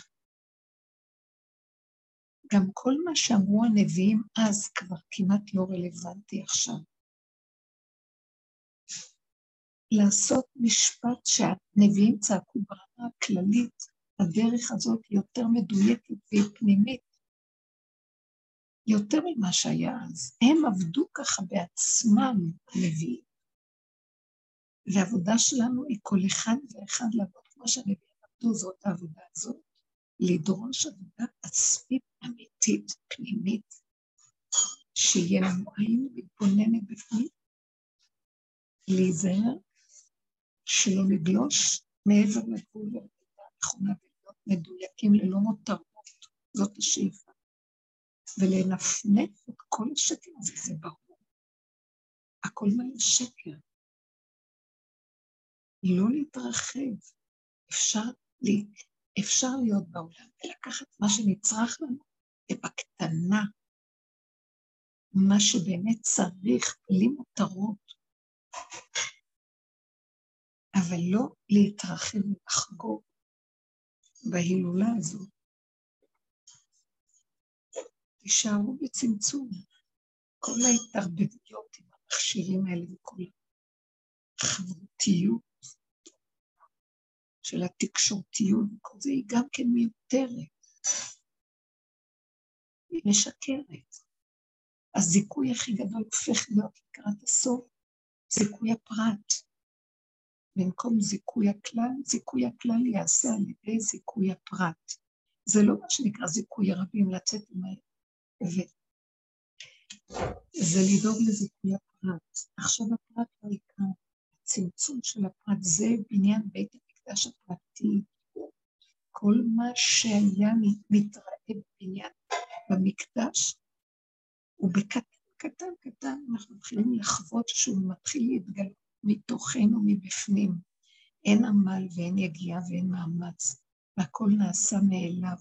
Speaker 2: גם כל מה שאמרו הנביאים אז כבר כמעט לא רלוונטי עכשיו. לעשות משפט שהנביאים צעקו ברמה הכללית, הדרך הזאת היא יותר מדויקת והיא פנימית, יותר ממה שהיה אז. הם עבדו ככה בעצמם, הנביאים. והעבודה שלנו היא כל אחד ואחד לעבוד כמו שהנביאים עבדו, זאת העבודה הזאת. לדרוש עבודה עצמית אמיתית, פנימית, שיהיה לנו עין מתבוננת בפנים, להיזהר, שלא נגלוש מעבר לגבול הנכונה מדויקים ללא מותרות, זאת השאיפה. ולנפנף את כל השקר הזה, זה ברור. הכל מלא שקר. לא להתרחב, אפשר אפשר להיות בעולם ולקחת מה שנצרך לנו ובקטנה, מה שבאמת צריך, בלי מותרות, אבל לא להתרחב ולחגוג בהילולה הזאת. תישארו בצמצום. כל ההתערבבויות עם המכשירים האלה וכל החברותיות של התקשורתיות, כל זה היא גם כן מיותרת. היא משקרת. הזיכוי הכי גדול הופך להיות לקראת הסוף, זיכוי הפרט. במקום זיכוי הכלל, זיכוי הכלל יעשה על ידי זיכוי הפרט. זה לא מה שנקרא זיכוי הרבים, לצאת עם ה... זה לדאוג לזיכוי הפרט. עכשיו הפרט לא יקרה. הצמצום של הפרט זה בניין בית המקדש הפרטי, כל מה שהיה מתראה בבניין במקדש, ובקטן קטן קטן אנחנו מתחילים לחוות שהוא מתחיל להתגלות מתוכנו מבפנים. אין עמל ואין יגיעה ואין מאמץ, והכל נעשה מאליו,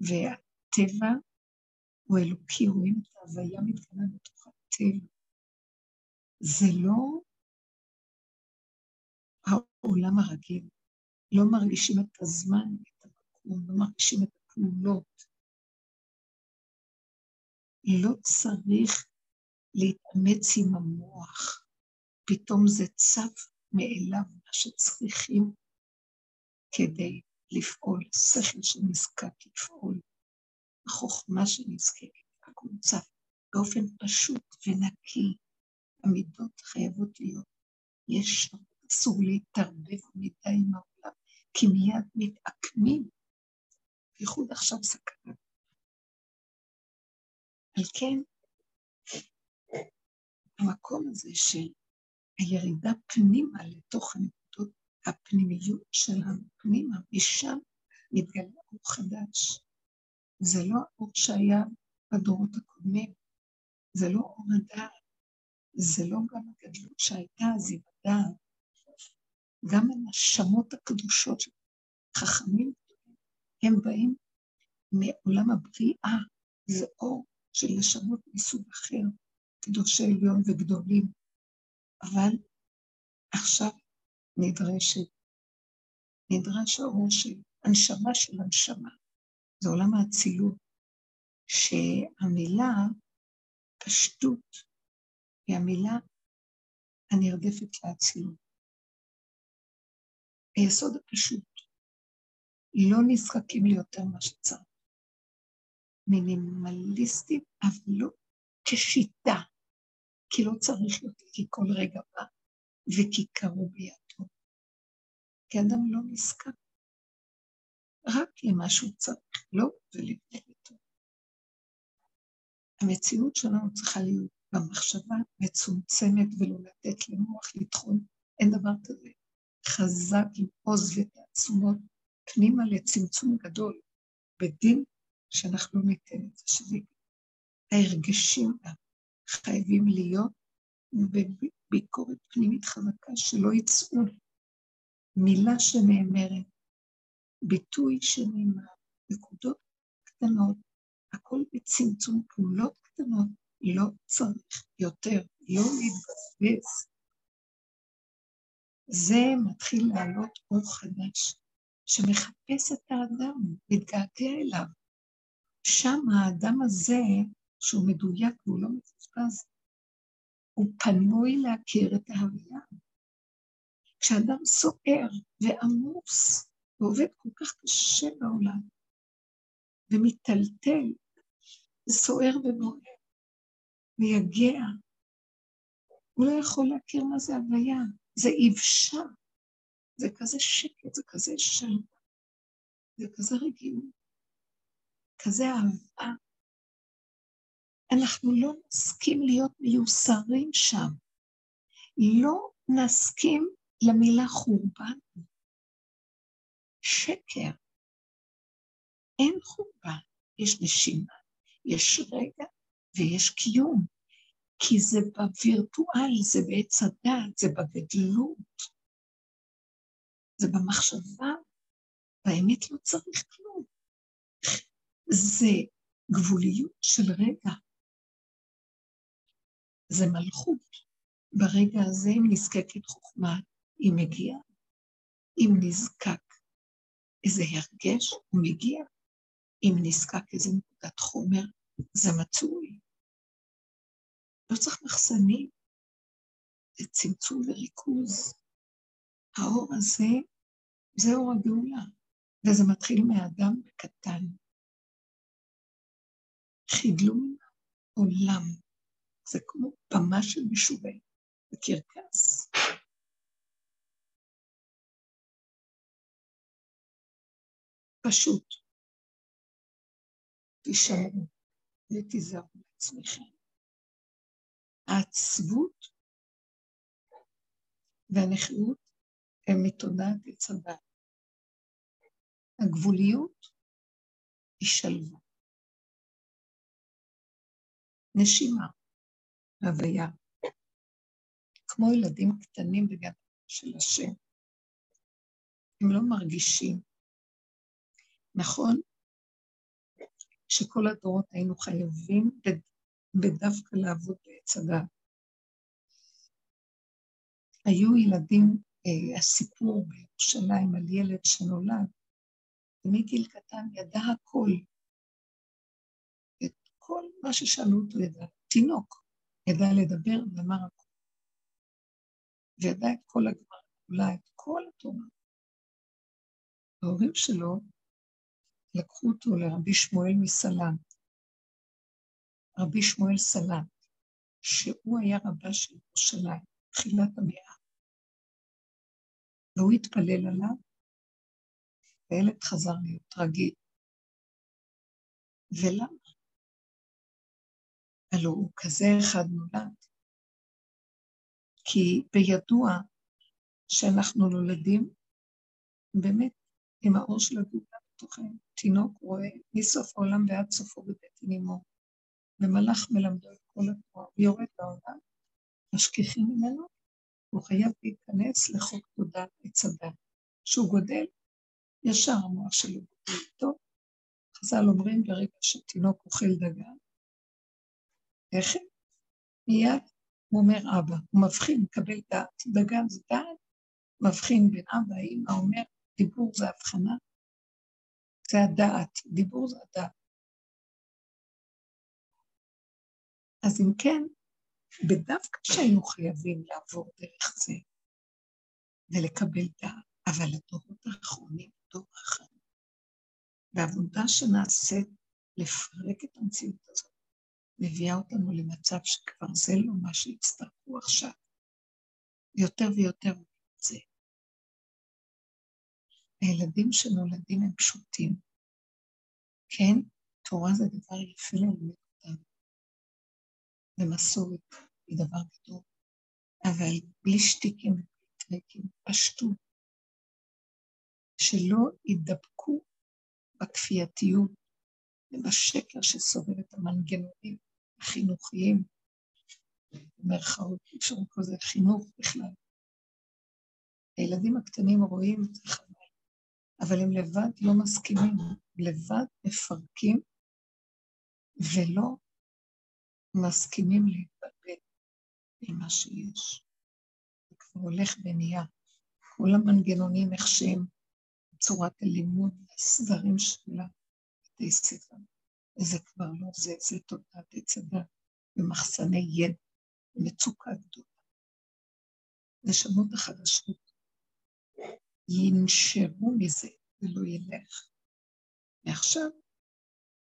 Speaker 2: והטבע הוא אלוקי, רואים את ההוויה מתגלה בתוך הטבע. זה לא העולם הרגיל. לא מרגישים את הזמן, את המקום, לא מרגישים את הפעולות. לא צריך להתאמץ עם המוח, פתאום זה צף מאליו מה שצריכים כדי לפעול, שכל שנזקק לפעול, החוכמה שנזקקת, הכל צף באופן פשוט ונקי. המידות חייבות להיות. יש, אסור להתערבב מדי עם העולם, כי מיד מתעקמים, בייחוד עכשיו סכנה. על כן, המקום הזה של הירידה פנימה לתוך הנקודות הפנימיות שלנו, פנימה, משם מתגלה אור חדש. זה לא האור שהיה בדורות הקודמים, זה לא אור הדעת, זה לא גם הגדלות שהייתה אז עם הדעת. גם הנשמות הקדושות של חכמים, הם באים מעולם הבריאה, זה אור של נשמות מסוג אחר, קדושי עליון וגדולים. אבל עכשיו נדרשת, נדרש האור של הנשמה של הנשמה. זה עולם האצילות, שהמילה פשטות היא המילה הנרדפת לאצילות. היסוד הפשוט, לא נזקקים ליותר מה שצריך. מינימליסטים, אבל לא כשיטה, כי לא צריך יותר, כי כל רגע בא וכי קרו בידו. כי אדם לא נזקק רק למה שהוא צריך, לא ולבני ביתו. המציאות שלנו צריכה להיות במחשבה מצומצמת ולא לתת למוח לטחון, אין דבר כזה. חזק עם עוז ותעצומות פנימה לצמצום גדול, בדין שאנחנו לא ניתן את זה, שזה ההרגשים חייבים להיות בביקורת פנימית חזקה, שלא יצאו מילה שנאמרת, ביטוי שנאמר, נקודות קטנות, הכל בצמצום פעולות קטנות, לא צריך יותר, לא להתבזבז. זה מתחיל לעלות אור חדש, שמחפש את האדם, מתגעגע אליו. שם האדם הזה, שהוא מדויק והוא לא מבוזבז, הוא פנוי להכיר את ההוויה. כשאדם סוער ועמוס ועובד כל כך קשה בעולם, ומיטלטל, וסוער ובוער, ויגע, הוא לא יכול להכיר מה זה הוויה, זה יבשה, זה כזה שקט, זה כזה שלווה, זה כזה רגילות, כזה אהבה. אנחנו לא נסכים להיות מיוסרים שם. לא נסכים למילה חורבן. שקר. אין חורבן, יש נשימה, יש רגע ויש קיום. כי זה בווירטואל, זה בעץ הדת, זה בגדלות, זה במחשבה, באמת לא צריך כלום. זה גבוליות של רגע. זה מלכות. ברגע הזה, אם נזקקת חוכמה, היא מגיעה. אם נזקק איזה הרגש, הוא מגיע. אם נזקק איזה נקודת חומר, זה מצוי. לא צריך מחסנים, זה צמצום וריכוז. האור הזה, זה אור הגאולה, וזה מתחיל מהאדם קטן. חידלו מן העולם, זה כמו במה של משובה, בקרקס. פשוט. תשארו ותיזהרו לעצמכם. העצבות והנכאות הם מתודעת עץ. הגבוליות היא שלווה. נשימה, הוויה. כמו ילדים קטנים בגן של השם. הם לא מרגישים. נכון שכל הדורות היינו חייבים ודווקא לעבוד בעץ הדת. היו ילדים, אה, הסיפור בירושלים על ילד שנולד, ומגיל קטן ידע הכל. את כל מה ששאלו אותו ידע. תינוק ידע לדבר ואמר הכל. וידע את כל הגמר, אולי את כל התורה. ההורים שלו לקחו אותו לרבי שמואל מסלנט. רבי שמואל סלנט, שהוא היה רבה של ירושלים, תחילת המאה. והוא התפלל עליו, והילד חזר להיות רגיל. ולמה? הלוא הוא כזה אחד נולד. כי בידוע שאנחנו נולדים באמת עם האור של הגאולה בתוכנו. תינוק רואה מסוף העולם ועד סופו בבטן אמו, ומלאך מלמדו את כל התורה, הוא יורד לעולם, משכיחים ממנו, הוא חייב להיכנס לחוק תודעת עץ הדת. כשהוא גודל, ישר המוח שלו גודל איתו. חז"ל אומרים ברגע שתינוק אוכל דגן, לחם, מיד הוא אומר אבא, הוא מבחין, מקבל דעת, דגן זה דעת, מבחין בין אבא, אמא, אומר, דיבור זה הבחנה, זה הדעת, דיבור זה הדעת. אז אם כן, בדווקא שהיינו חייבים לעבור דרך זה ולקבל דעת, אבל הדורות האחרונים, דור האחרון, והעבודה שנעשית לפרק את המציאות הזאת, מביאה אותנו למצב שכבר זה לא מה שיצטרכו עכשיו. יותר ויותר זה. הילדים שנולדים הם פשוטים. כן, תורה זה דבר יפה ללמד אותם, ומסורת היא דבר גדול, אבל בלי שטיקים וטריקים, פשטות, שלא יידבקו בכפייתיות ובשקר שסובב את המנגנונים החינוכיים, במרכאות, אי אפשר לקרוא לזה חינוך בכלל. הילדים הקטנים רואים את זה אבל הם לבד לא מסכימים, לבד מפרקים ולא מסכימים להתבלבל עם מה שיש. זה כבר הולך ונהיה. כל המנגנונים איך שהם, צורת הלימוד, הסדרים של בתי ספר. זה כבר לא זה, זה תודעת עץ הדת ומחסני ידע, מצוקה גדולה. נשמות החדשות ינשרו מזה ולא ילך. ועכשיו,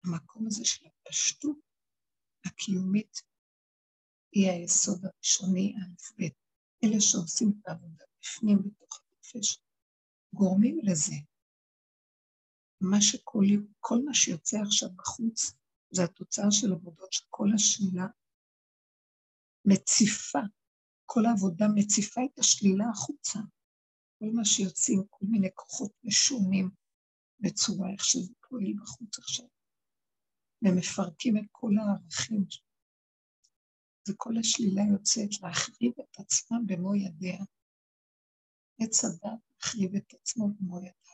Speaker 2: המקום הזה של הפשטות הקיומית היא היסוד הראשוני, א'. אלה שעושים את העבודה בפנים, בתוך הנפש, גורמים לזה. מה שכל כל מה שיוצא עכשיו בחוץ, זה התוצאה של עבודות שכל השלילה מציפה, כל העבודה מציפה את השלילה החוצה. כל מה שיוצאים, כל מיני כוחות משונים בצורה איך שזה פועל בחוץ עכשיו, ומפרקים את כל הערכים. וכל השלילה יוצאת להחריב את עצמה במו ידיה. עץ הדת מחריב את עצמו במו ידיה.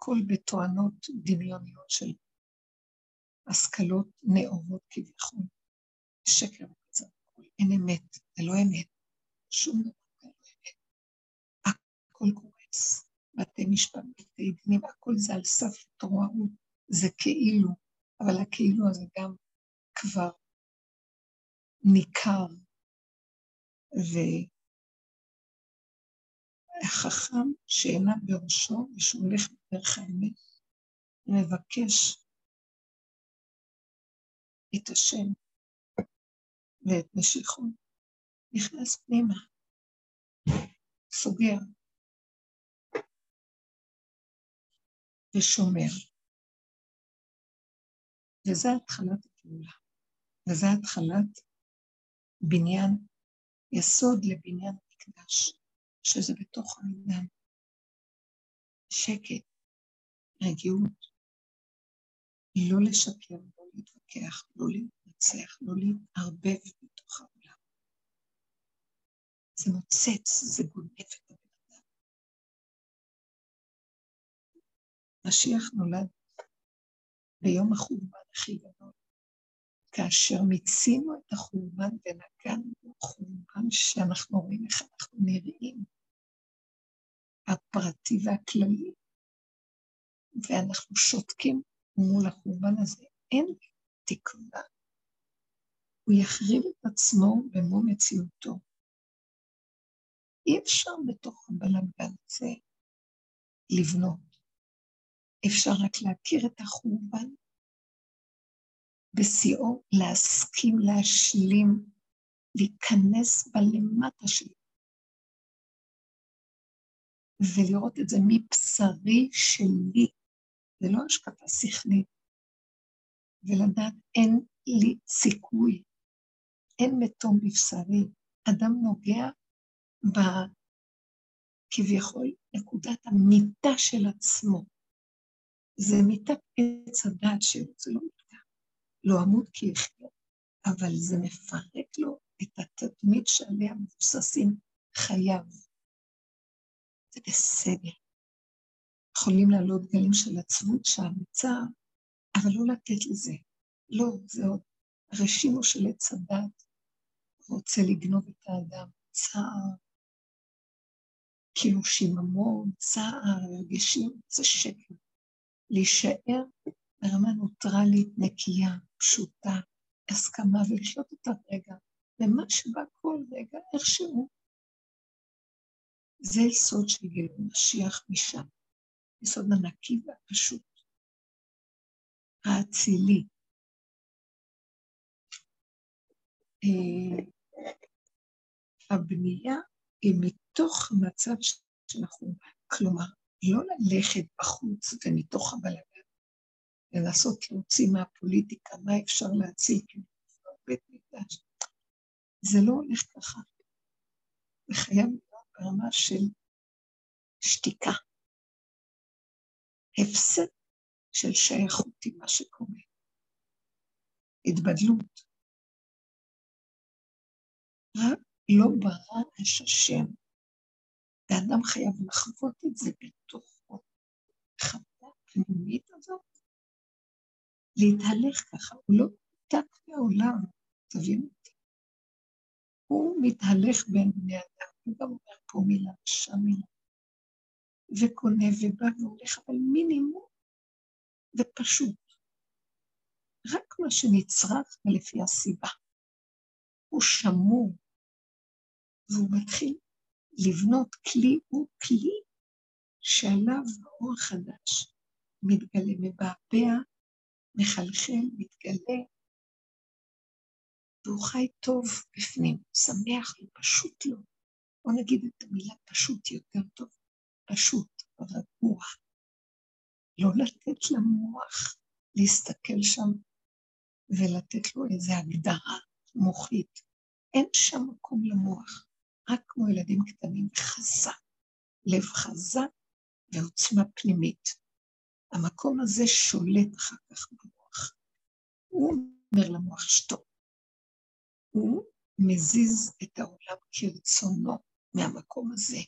Speaker 2: הכל בתואנות דמיוניות של השכלות נאורות כביכול. שקר וקצת, אין אמת, זה לא אמת, שום דבר. הכל קורס. בתי משפט, בתי דינים, הכל זה על סף התרועעות, זה כאילו, אבל הכאילו הזה גם כבר ניכר, והחכם שאינה בראשו ושהוא הולך בדרך האמת, מבקש את השם ואת משיכו, נכנס פנימה, סוגר, ושומר. וזה התחלת הפעולה. וזה התחלת בניין, יסוד לבניין מקדש, שזה בתוך העניין. שקט, רגיעות, לא לשקר, לא להתווכח, לא להתנצח, לא להתערבב בתוך העולם. זה נוצץ, זה גונב את משיח נולד ביום החורבן הכי גדול, כאשר מיצינו את החורבן ונגענו בחורבן שאנחנו רואים איך אנחנו נראים, הפרטי והכללי, ואנחנו שותקים מול החורבן הזה. אין תקווה. הוא יחריב את עצמו במו מציאותו. אי אפשר בתוך הבלגן הזה לבנות. אפשר רק להכיר את החורבן בשיאו, להסכים, להשלים, להיכנס בלמטה שלי, ולראות את זה מבשרי שלי, זה לא השקפה שכלית, ולדעת אין לי סיכוי, אין מתום בבשרי. אדם נוגע בכביכול נקודת המיטה של עצמו. זה מיטת עץ הדעת שלו, זה לא. לא עמוד כי יחיה, אבל זה מפרק לו את התדמית שעליה מבוססים חייו. זה בסדר. יכולים לעלות גלים של עצבות שם, צער, אבל לא לתת לזה. לא, זה עוד רשימו של עץ הדת, רוצה לגנוב את האדם, צער, כאילו שיממון, צער, רגשים, זה שקר. להישאר ברמה נוטרלית, נקייה, פשוטה, הסכמה, ולחיות את הרגע, ומה שבא כל רגע, איכשהו. זה יסוד של גילוי משיח משם, יסוד הנקי והפשוט, האצילי. אה, הבנייה היא מתוך של החורבן. כלומר, לא ללכת בחוץ ומתוך הבלגן, ולנסות להוציא מהפוליטיקה מה אפשר להציל מקדש. זה לא הולך ככה. זה חייב להיות ברמה של שתיקה. הפסד של שייכות עם מה שקורה. התבדלות. רק לא ברא יש השם. ואדם חייב לחוות את זה בתוכו. חוויה הפנימית הזאת, להתהלך ככה, הוא לא נותק מהעולם, תבינו אותי. הוא מתהלך בין בני אדם, הוא גם אומר פה מילה, שם מילה, וקונה ובא והולך, אבל מינימום ופשוט. רק מה שנצרך ולפי הסיבה. הוא שמור, והוא מתחיל לבנות כלי, הוא כלי שעליו האור חדש מתגלה, מבעבע, מחלחל, מתגלה, והוא חי טוב בפנים, שמח לו, פשוט לו. בוא נגיד את המילה פשוט יותר טוב, פשוט, רגוע. לא לתת למוח להסתכל שם ולתת לו איזו הגדרה מוחית. אין שם מקום למוח. רק כמו ילדים קטנים, חזק, לב חזק ועוצמה פנימית. המקום הזה שולט אחר כך במוח. הוא אומר למוח שתוק. הוא מזיז את העולם כרצונו מהמקום הזה.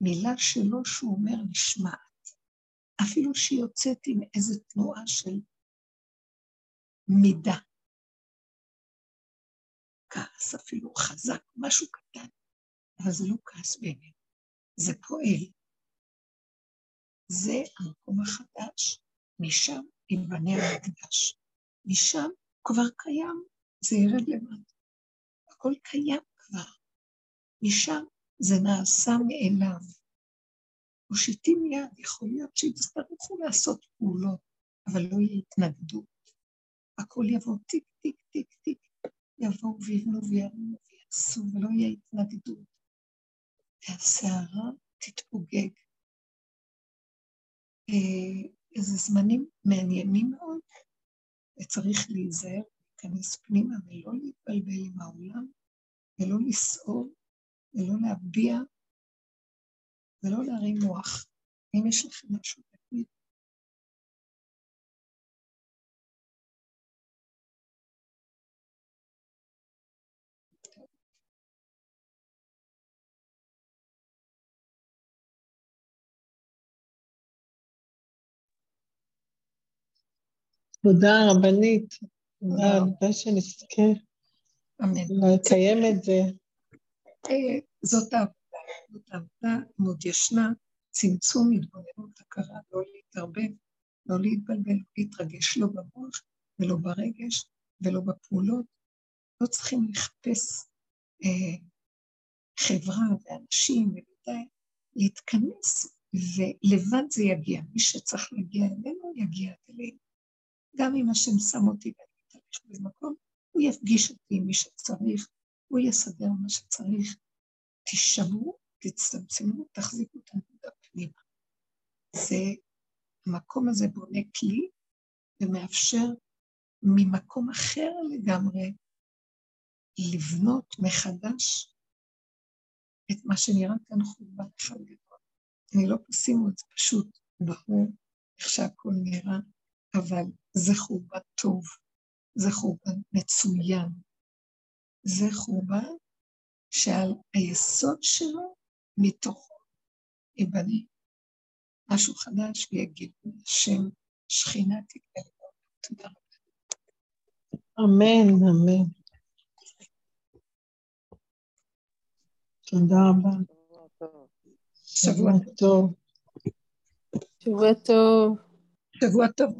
Speaker 2: מילה שלו שהוא אומר נשמעת, אפילו שהיא יוצאת עם איזו תנועה של מידה. כעס אפילו חזק, משהו קטן. אבל זה לא כעס באמת, זה פועל. זה המקום החדש, משם ייבנה המקדש. משם כבר קיים, זה ירד למטה. הכל קיים כבר. משם זה נעשה מאליו. מושיטים יד, יכול להיות שיצטרכו לעשות פעולות, אבל לא יהיה התנגדות. הכל יבוא טיק, טיק, טיק, טיק, יבואו ויבנו ויעשו, ולא יהיה התנגדות. והסערה תתפוגג. איזה זמנים מעניינים מאוד, וצריך להיזהר, להיכנס פנימה ולא להתבלבל עם העולם, ולא לסעור, ולא להביע, ולא להרים מוח. אם יש לכם משהו
Speaker 1: תודה רבנית. תודה רבה שנזכה לקיים את זה.
Speaker 2: אה, זאת העבודה, זאת העבודה, מאוד ישנה, צמצום התבוננות, הכרה, לא להתערבב, לא להתבלבל, לא להתרגש לא במוח ולא ברגש ולא בפעולות. לא צריכים לחפש אה, חברה ואנשים ומדי, להתכנס ולבד זה יגיע. מי שצריך להגיע אלינו, יגיע אלינו. גם אם השם שם אותי ואני מתהלך במקום, הוא יפגיש אותי עם מי שצריך, הוא יסדר מה שצריך. תישמרו, תצטמצמו, תחזיקו את הנקודה פנימה. זה, המקום הזה בונה כלי ומאפשר ממקום אחר לגמרי לבנות מחדש את מה שנראה כאן חורבן אחד גדול. אני לא פסימות, זה פשוט ברור איך שהכל נראה, אבל זה חורבן טוב, זה חורבן מצוין. זה חורבן שעל היסוד שלו, מתוכו ייבנה משהו חדש ויגיד השם שכינה תגלה. תודה רבה.
Speaker 1: אמן, אמן. תודה רבה.
Speaker 2: שבוע
Speaker 1: טוב.
Speaker 4: שבוע טוב.
Speaker 2: שבוע טוב.